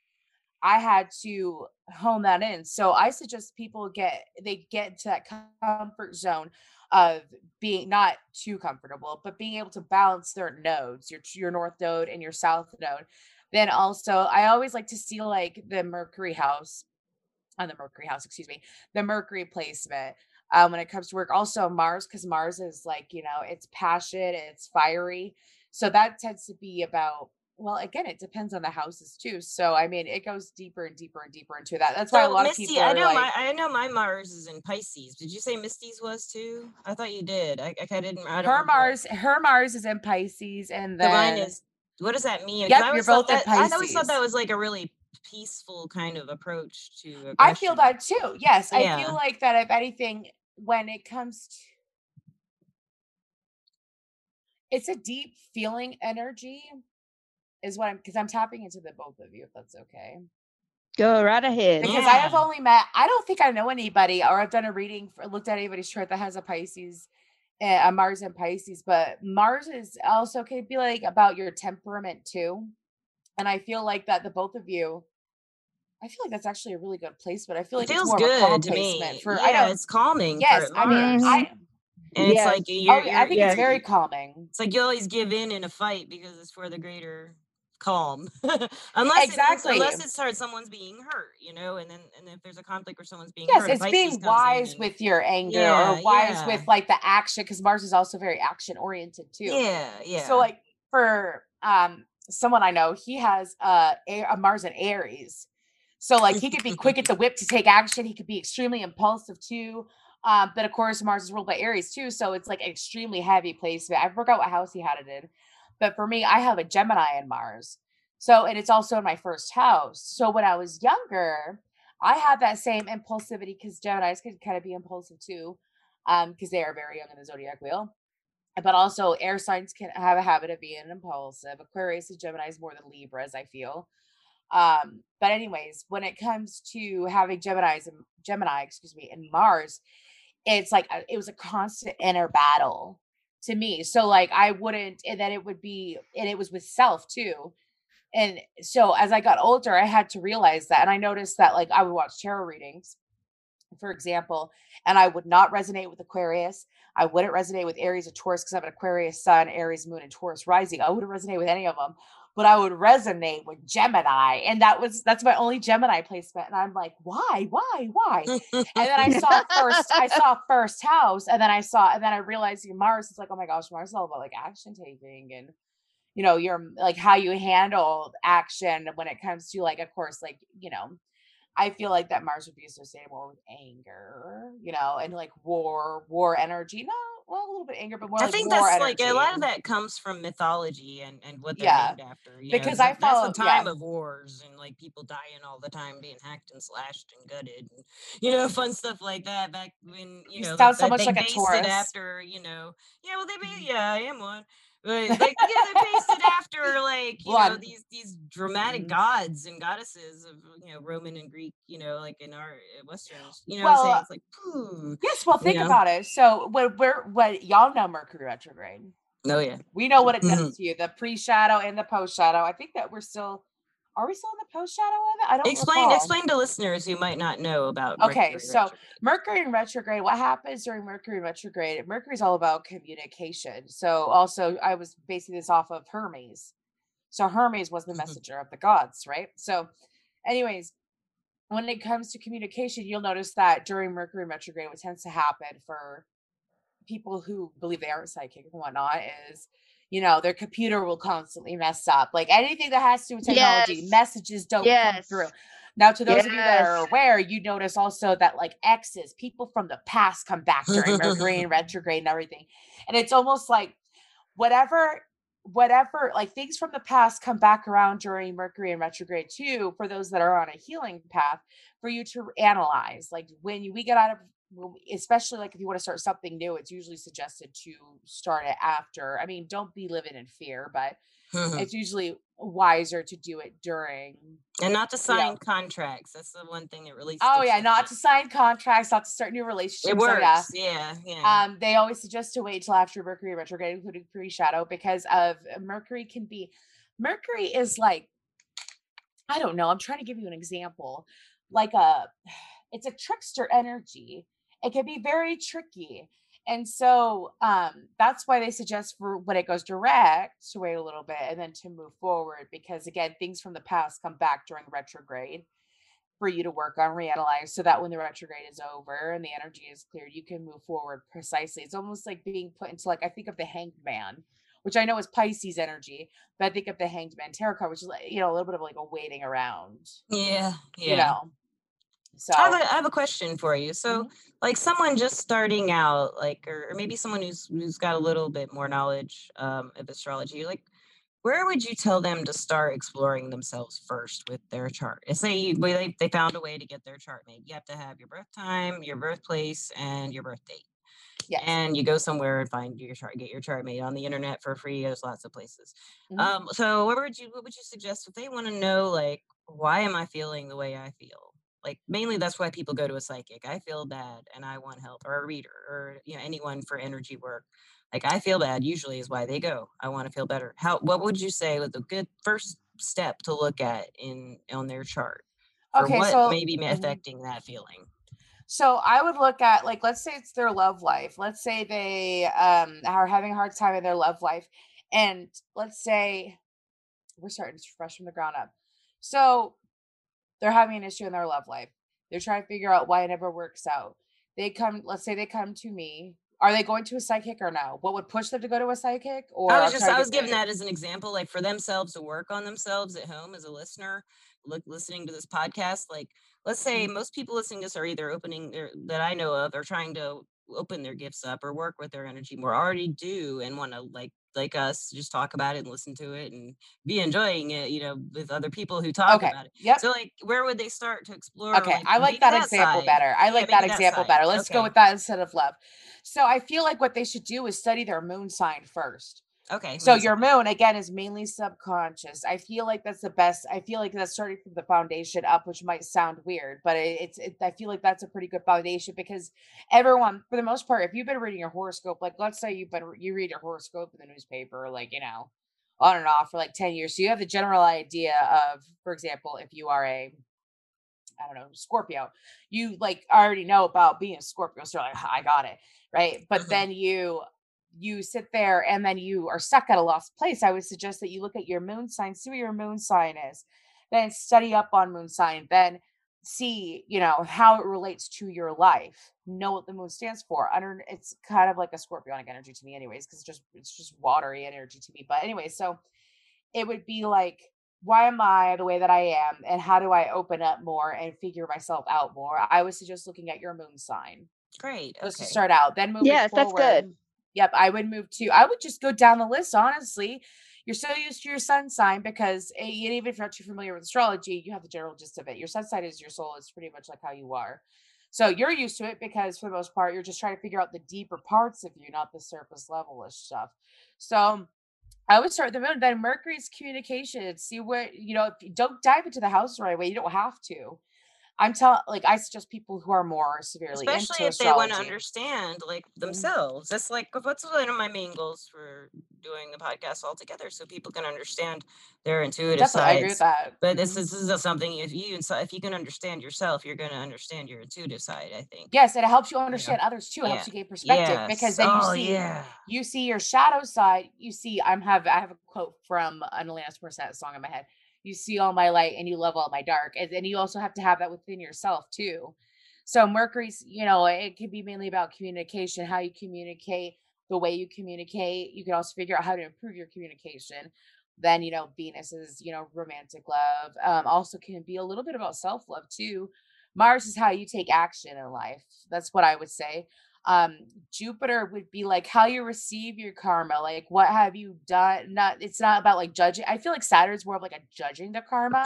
i had to hone that in so i suggest people get they get into that comfort zone of being not too comfortable but being able to balance their nodes your your north node and your south node then also i always like to see like the mercury house on the mercury house excuse me the mercury placement um, when it comes to work. Also, Mars, because Mars is like, you know, it's passion, it's fiery. So that tends to be about, well, again, it depends on the houses too. So, I mean, it goes deeper and deeper and deeper into that. That's why a lot Misty, of people I know like, my I know my Mars is in Pisces. Did you say Misty's was too? I thought you did. I, I didn't. I her. Mars, her Mars is in Pisces, and So mine is. What does that mean? Yep, I always you're thought both in that, I always thought that was like a really peaceful kind of approach to aggression. I feel that too. Yes, I feel like that. If anything, when it comes to it's a deep feeling energy, is what I'm because I'm tapping into the both of you. If that's okay. Go right ahead. because I have only met I don't think I know anybody or I've done a reading for looked at anybody's chart that has a Pisces uh, a Mars and Pisces, but Mars is also could be like about your temperament too. And I feel like that the both of you I feel like that's actually a really good placement. I feel It like feels it's more of a calm good to me. for yeah, I don't it's calming. yes, for I mean I and it's like oh you're, yeah, I you're think yeah. it's very calming. it's like you always give in in a fight because it's for the greater calm unless it Exactly. means, unless it's hard someone's being hurt you know and then and if there's a conflict where someone's being Yes, hurt it's being wise and- with your anger Yeah, or wise yeah. with like the action because Mars is also very action oriented too. yeah yeah So like for um someone I know, he has uh a, a Mars and Aries. So like he could be quick at the whip to take action. He could be extremely impulsive too. Um, but of course Mars is ruled by Aries too, so it's like extremely heavy placement. I forgot what house he had it in, but for me, I have a Gemini in Mars. So and it's also in my first house. So when I was younger, I had that same impulsivity because Geminis can kind of be impulsive too, um, because they are very young in the zodiac wheel but also air signs can have a habit of being impulsive. Aquarius and Gemini is more than Libras, I feel. Um, but anyways, when it comes to having Gemini's Gemini, excuse me, in Mars, it's like a- it was a constant inner battle to me. So like I wouldn't, and then it would be, and it was with self too. And so as I got older, I had to realize that, and I noticed that like I would watch tarot readings, for example, and I would not resonate with Aquarius. I wouldn't resonate with Aries or Taurus because I'm an Aquarius sun, Aries moon, and Taurus rising. I wouldn't resonate with any of them, but I would resonate with Gemini, and that was that's my only Gemini placement. And I'm like, why, why, why? And then I saw first, I saw first house, and then I saw, and then I realized Mars is like, oh my gosh, Mars is all about like action taking and you know your like how you handle action when it comes to like, of course, like you know I feel like that Mars would be associated more with anger, you know, and like war, war energy. No, well, a little bit anger, but more I like think that's energy. like a lot of that comes from mythology and and what they're Yeah, named after. You because know, I that- that's follow- the time yeah. of wars and like people dying all the time, being hacked and slashed and gutted, and you know, fun stuff like that. Back when you You know, sound so much they like a based it after you know, yeah, well, they ba- mm-hmm. yeah, I am one. But like, yeah, they based it after like you know these these dramatic Mhm. gods and goddesses of you know Roman and Greek, you know, like in our uh, westerns. You know, what I'm saying Well, it's like. Yes, well, you think know? about it. So what we're when y'all know Mercury retrograde, oh yeah. we know what it does to you, the pre-shadow and the post-shadow. I think that we're still are we still in the post-shadow of it? I don't Explain recall. explain to listeners who might not know about Okay, Mercury so retrograde. Mercury in retrograde, what happens during Mercury retrograde? Mercury's all about communication. So also I was basing this off of Hermes. So Hermes was the Mhm. messenger of the gods, right? So anyways, when it comes to communication, you'll notice that during Mercury retrograde, what tends to happen for people who believe they aren't psychic and whatnot is you know their computer will constantly mess up like anything that has to do with technology Yes. messages don't come through. Now to those of you that are aware you notice also that like exes people from the past come back during mercury and retrograde and everything and it's almost like whatever whatever like things from the past come back around during mercury and retrograde too for those that are on a healing path for you to analyze like when we get out of especially like if you want to start something new it's usually suggested to start it after i mean don't be living in fear but it's usually wiser to do it during and not to sign contracts. That's the one thing that really. oh yeah not me. to sign contracts not to start new relationships It so works. yeah yeah, yeah. um they always suggest to wait till after mercury retrograde including pre-shadow because of uh, mercury can be mercury is like i don't know i'm trying to give you an example like a it's a trickster energy it can be very tricky and so um that's why they suggest for when it goes direct to wait a little bit and then to move forward because again things from the past come back during retrograde for you to work on reanalyze so that when the retrograde is over and the energy is cleared you can move forward precisely it's almost like being put into like i think of the hanged man which i know is pisces energy but i think of the hanged man tarot card which is like you know a little bit of like a waiting around yeah, yeah. you know so I have, a, I have a question for you. So, Mhm. like someone just starting out, like, or, or maybe someone who's who's got a little bit more knowledge um, of astrology, like, where would you tell them to start exploring themselves first with their chart? Say you, they, they found a way to get their chart made. You have to have your birth time, your birthplace, and your birth date. Yes. And you go somewhere and find your chart, get your chart made on the internet for free. There's lots of places. Mhm. Um, so what would you what would you suggest if they want to know like why am I feeling the way I feel? Like mainly that's why people go to a psychic. I feel bad and I want help, or a reader, or you know anyone for energy work. Like I feel bad usually is why they go. I want to feel better. How what would you say was a good first step to look at in on their chart? Okay, what so may be mhm. affecting that feeling? So I would look at like let's say it's their love life. Let's say they um are having a hard time in their love life. And let's say we're starting fresh from the ground up. So they're having an issue in their love life. They're trying to figure out why it never works out. They come, let's say they come to me. Are they going to a psychic or no? What would push them to go to a psychic? Or I was just I was giving that as an example, like for themselves to work on themselves at home as a listener, look listening to this podcast. Like let's say Mhm. most people listening to this are either opening their that I know of are trying to open their gifts up or work with their energy more already do and want to like like us just talk about it and listen to it and be enjoying it you know with other people who talk Okay. about it Yep. so like where would they start to explore Okay, I like maybe that example side? better. I Yeah, like that example better. Let's go with that instead of love. So I feel like what they should do is study their moon sign first. Okay So your moon again is mainly subconscious. I feel like that's the best. I feel like that's starting from the foundation up, which might sound weird, but it, it's. It, I feel like that's a pretty good foundation because everyone, for the most part, if you've been reading your horoscope, like let's say you've been you read your horoscope in the newspaper, like you know, on and off for like ten years, so you have the general idea of, for example, if you are a I don't know, Scorpio, you like already know about being a Scorpio. So you're like, "Ah, I got it. Right. But Mhm. then you you sit there and then you are stuck at a lost place. I would suggest that you look at your moon sign, see what your moon sign is, then study up on moon sign, then see, you know, how it relates to your life. Know what the moon stands for. Under it's kind of like a scorpionic energy to me, anyways, because it's just it's just watery energy to me. But anyway, so it would be like why am i the way that i am and how do i open up more and figure myself out more i would suggest looking at your moon sign great just okay to start out then moving Yes, that's good. Yep i would move to i would just go down the list honestly you're so used to your sun sign because eh, and even if you're not too familiar with astrology you have the general gist of it your sun sign is your soul it's pretty much like how you are so you're used to it because for the most part you're just trying to figure out the deeper parts of you not the surface levelish stuff so I would start with the moon. Then Mercury's communication. See what you know. If you don't dive into the house right away, you don't have to. I'm telling, like, I suggest people who are more severely especially if they want to understand like Mhm. themselves that's like what's one of my main goals for doing the podcast altogether so people can understand their intuitive Definitely, I agree with that. but this Mhm. is, this is something if you if you can understand yourself you're going to understand your intuitive side i think Yes, and it helps you understand others too. It helps you gain perspective because Yes. then you oh, see yeah you see your shadow side. You see, I'm have I have a quote from an Alanis Morissette song in my head. You see all my light and you love all my dark, and then you also have to have that within yourself too. So Mercury's, you know, it can be mainly about communication, how you communicate, the way you communicate. You can also figure out how to improve your communication. Then, you know, Venus is, you know, romantic love. Um, also can be a little bit about self love too. Mars is how you take action in life. That's what I would say um jupiter would be like how you receive your karma like what have you done not it's not about like judging i feel like saturn's more of like a judging the karma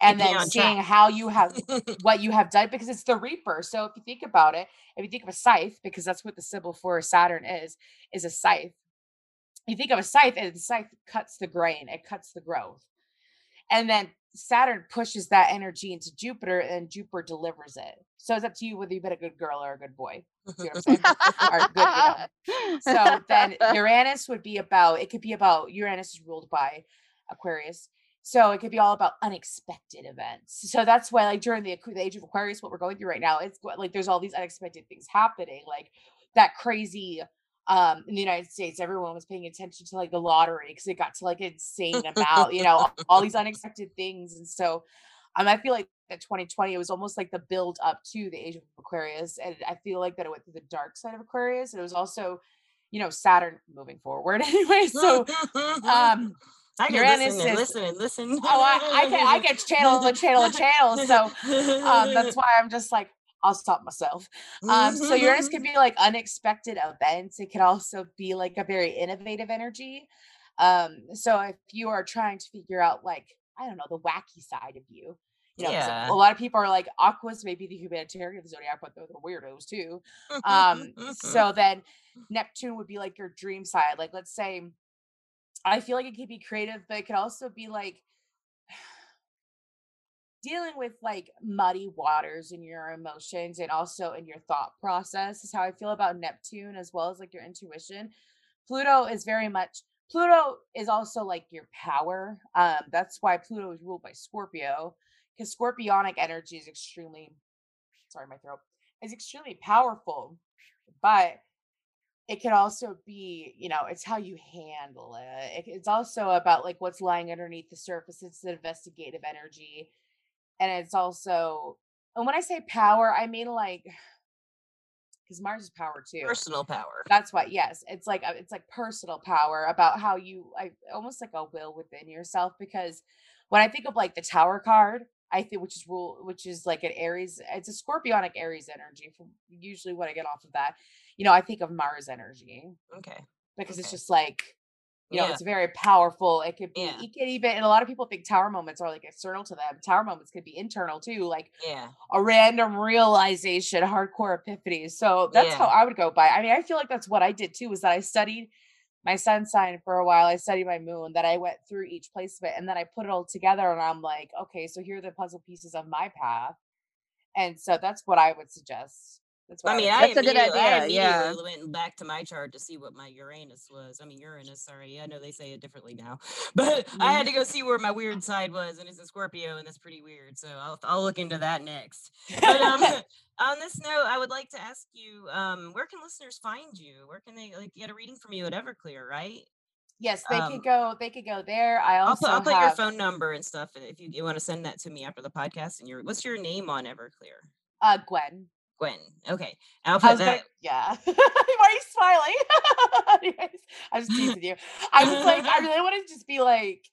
and then seeing track. how you have what you have done because it's the reaper so if you think about it if you think of a scythe because that's what the symbol for saturn is is a scythe you think of a scythe and the scythe cuts the grain it cuts the growth and then Saturn pushes that energy into Jupiter and Jupiter delivers it. So it's up to you whether you've been a good girl or a good boy. See what I'm saying? Or good, you know. So then Uranus would be about, it could be about, Uranus is ruled by Aquarius. So it could be all about unexpected events. So that's why, like during the, the age of Aquarius, what we're going through right now, it's like there's all these unexpected things happening, like that crazy um in the United States, everyone was paying attention to like the lottery because it got to like insane about, you know, all, these unexpected things. And so um, I feel like that 2020, it was almost like the build up to the age of Aquarius. And I feel like that it went through the dark side of Aquarius. And it was also, you know, Saturn moving forward anyway. So um I can listen and is- listen and listen. oh I, I can I can channel and channel and channel. So um that's why I'm just like I'll stop myself. Um, so Uranus can be like unexpected events. It can also be like a very innovative energy. Um, so if you are trying to figure out like, I don't know, the wacky side of you, you know, Yeah. a lot of people are like Aquas may be the humanitarian of the zodiac, but they're the weirdos too. Um, so then Neptune would be like your dream side. Like, let's say, I feel like it could be creative, but it could also be like dealing with like muddy waters in your emotions and also in your thought process is how I feel about Neptune as well as like your intuition. Pluto is very much Pluto is also like your power. Um, that's why Pluto is ruled by Scorpio because scorpionic energy is extremely sorry, my throat is extremely powerful, but it can also be, you know, it's how you handle it. it. It's also about like what's lying underneath the surface. It's the investigative energy. And it's also, and when I say power, I mean like, because Mars is power too. Personal power. That's why, yes, it's like uh, it's like personal power about how you, I almost like a will within yourself. Because when I think of like the Tower card, I think which is rule, which is like an Aries, it's a Scorpionic Aries energy. From usually what I get off of that, you know, I think of Mars energy Okay. because it's just like you know Yeah. it's very powerful it could be Yeah. it could even and a lot of people think tower moments are like external to them tower moments could be internal too like Yeah. a random realization hardcore epiphany so that's how i would go by i mean i feel like that's what i did too was that i studied my sun sign for a while i studied my moon that i went through each placement and then i put it all together and i'm like okay so here are the puzzle pieces of my path and so that's what i would suggest that's what I mean, I That's a good immediately, I idea, yeah. immediately went back to my chart to see what my Uranus was. I mean, Uranus, sorry. I know they say it differently now. But I had to go see where my weird side was, and it's a Scorpio, and that's pretty weird. So I'll, I'll look into that next. But um, on this note, I would like to ask you um, where can listeners find you? Where can they like get a reading from you at Everclear, right? yes they um, could go they could go there i I'll put, I'll put your phone number and stuff if you, you want to send that to me after the podcast. And your what's your name on Everclear? uh gwen Gwen. Okay. I'll put that. gonna, yeah. Why are you smiling? Anyways, I was teasing you. I was like, I really want to just be like,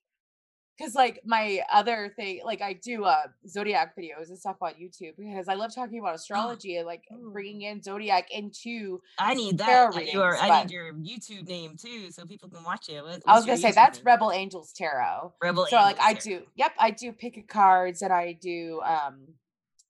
because like my other thing, like I do uh zodiac videos and stuff on YouTube because I love talking about astrology and like bringing in zodiac into. I need that. uh, Your, I need your YouTube name too, so people can watch it. What- I was gonna say YouTube that's name? Rebel Angels Tarot. Rebel. so like I Tarot. do, yep, I do pick a cards and I do um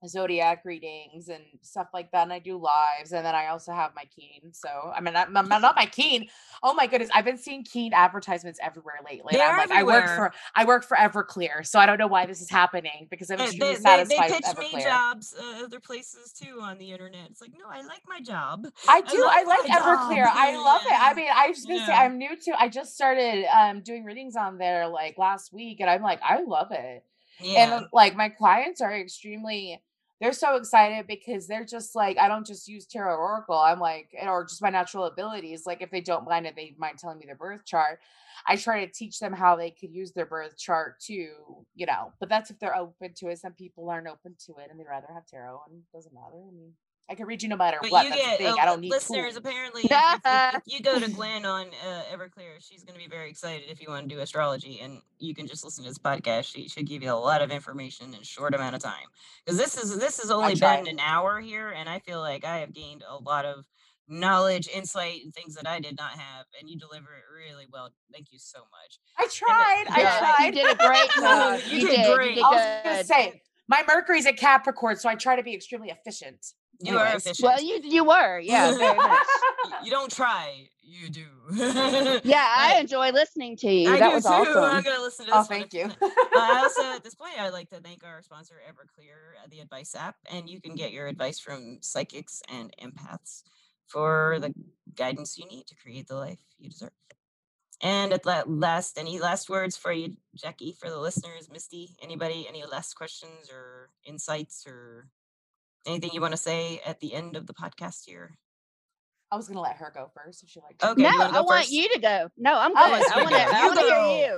zodiac readings and stuff like that and i do lives and then i also have my keen so i mean not, not not my keen oh my goodness i've been seeing keen advertisements everywhere lately They're i'm like i work for i work for everclear so i don't know why this is happening because i'm They, extremely they, they, satisfied they with pitch me jobs uh, other places too on the internet. It's like, no, I like my job. I do. I, like my Everclear. job. I love it. I mean, I was just gonna say Yeah. I'm new to. I just started um doing readings on there like last week, and I'm like, I love it. Yeah. and like my clients are extremely they're so excited because they're just like i don't just use tarot oracle i'm like or just my natural abilities like if they don't mind it they mind telling me their birth chart. I try to teach them how they could use their birth chart to you know but that's if they're open to it some people aren't open to it and they'd rather have tarot and it doesn't matter i mean i can read you no matter But what you that's the get thing uh, i don't need listeners. tools. Apparently, if, if- if- if you go to Gwen on uh, Everclear, she's going to be very excited if you want to do astrology, and you can just listen to this podcast. She should give you a lot of information in a short amount of time. Because this is this has only been an hour here, and I feel like I have gained a lot of knowledge, insight, and things that I did not have, and you deliver it really well. Thank you so much. i tried i Yeah, tried you did a great job. You You, did did. great. You i was gonna say my mercury's at capricorn so i try to be extremely efficient You are Anyways. efficient. Well, you you were, yeah, very much. You don't try, you do. Yeah, I enjoy listening to you. I that do was too. I'm gonna listen to oh this one thank you. Uh, I also, at this point, I'd like to thank our sponsor, Everclear, uh, the advice app, and you can get your advice from psychics and empaths for the guidance you need to create the life you deserve. And at la- last, any last words for you, Jackie, for the listeners, Misty? Anybody? Any last questions or insights or anything you want to say at the end of the podcast here? I was gonna let her go first if she liked. Okay, no, I go want you to go. No, I'm good. I you want to. go. I You want to hear you.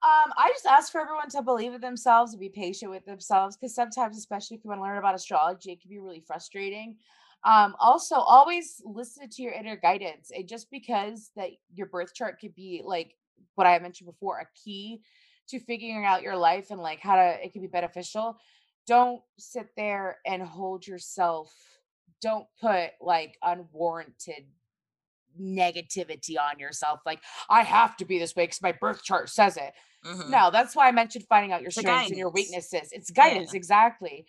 Um, I just ask for everyone to believe in themselves and be patient with themselves because sometimes, especially if you want to learn about astrology, it can be really frustrating. Um, also, always listen to your inner guidance. And just because that your birth chart could be like what I mentioned before, a key to figuring out your life and like how to it can be beneficial. Don't sit there and hold yourself. Don't put like unwarranted negativity on yourself. Like, I have to be this way because my birth chart says it. Mhm. No, that's why I mentioned finding out your strengths and your weaknesses. It's guidance, Yeah. exactly.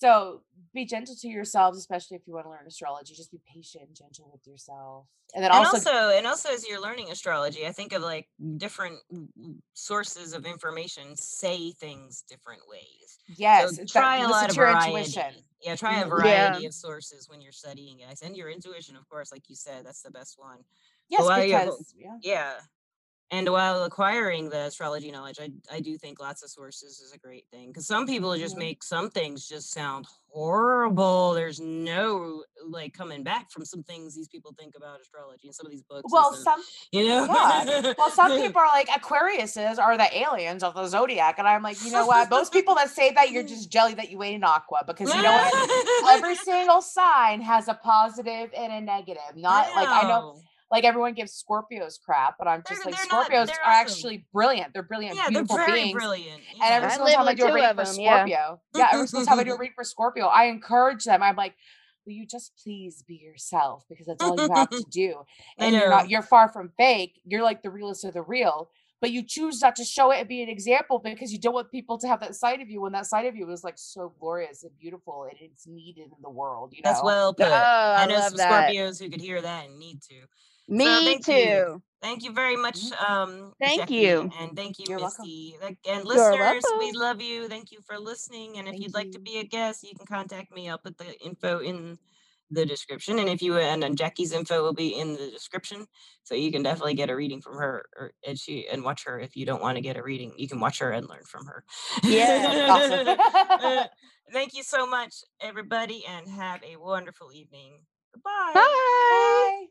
So be gentle to yourselves, especially if you want to learn astrology. Just be patient and gentle with yourself. And then and also, also, and also as you're learning astrology i think of like different w- w- sources of information say things different ways yes, so it's that- try a lot of your variety intuition. yeah try a Mhm. variety Yeah. of sources when you're studying guys and your intuition of course like you said that's the best one Yes, while because yeah. yeah and while acquiring the astrology knowledge i, I do think lots of sources is a great thing because some people just Mhm. make some things just sound horrible there's no like coming back from some things these people think about astrology and some of these books Well, stuff, some you know yeah. Well, some people are like Aquariuses are the aliens of the zodiac, and I'm like, you know what? most people that say that you're just jelly that you ate in aqua because you know what? Every single sign has a positive and a negative. Not like I know, like everyone gives Scorpios crap, but I'm just They're- like they're Scorpios they're awesome. actually brilliant. They're brilliant, yeah, they're very beings. brilliant. And every I single live time I with do a two reading of for 'em, yeah. Scorpio, yeah. every single time I do a reading for Scorpio, I encourage them. I'm like, will you just please be yourself because that's all you have to do. And you're not, you're far from fake. You're like the realest of the real. But you choose not to show it and be an example because you don't want people to have that side of you when that side of you is like so glorious and beautiful and it's needed in the world. You know, That's well Oh, put. I I know love some that. Scorpios who could hear that and need to. Me thank too. you. Thank you very much. Um, Thank Jackie, you. and thank you, You're welcome. And listeners, we love you. Thank you for listening. And if Thank you'd like to be a guest, you can contact me. I'll put the info in the description. And if you and then Jackie's info will be in the description, so you can definitely get a reading from her, or and she and watch her. If you don't want to get a reading, you can watch her and learn from her. Yeah. Uh, Thank you so much, everybody, and have a wonderful evening. Goodbye. Bye.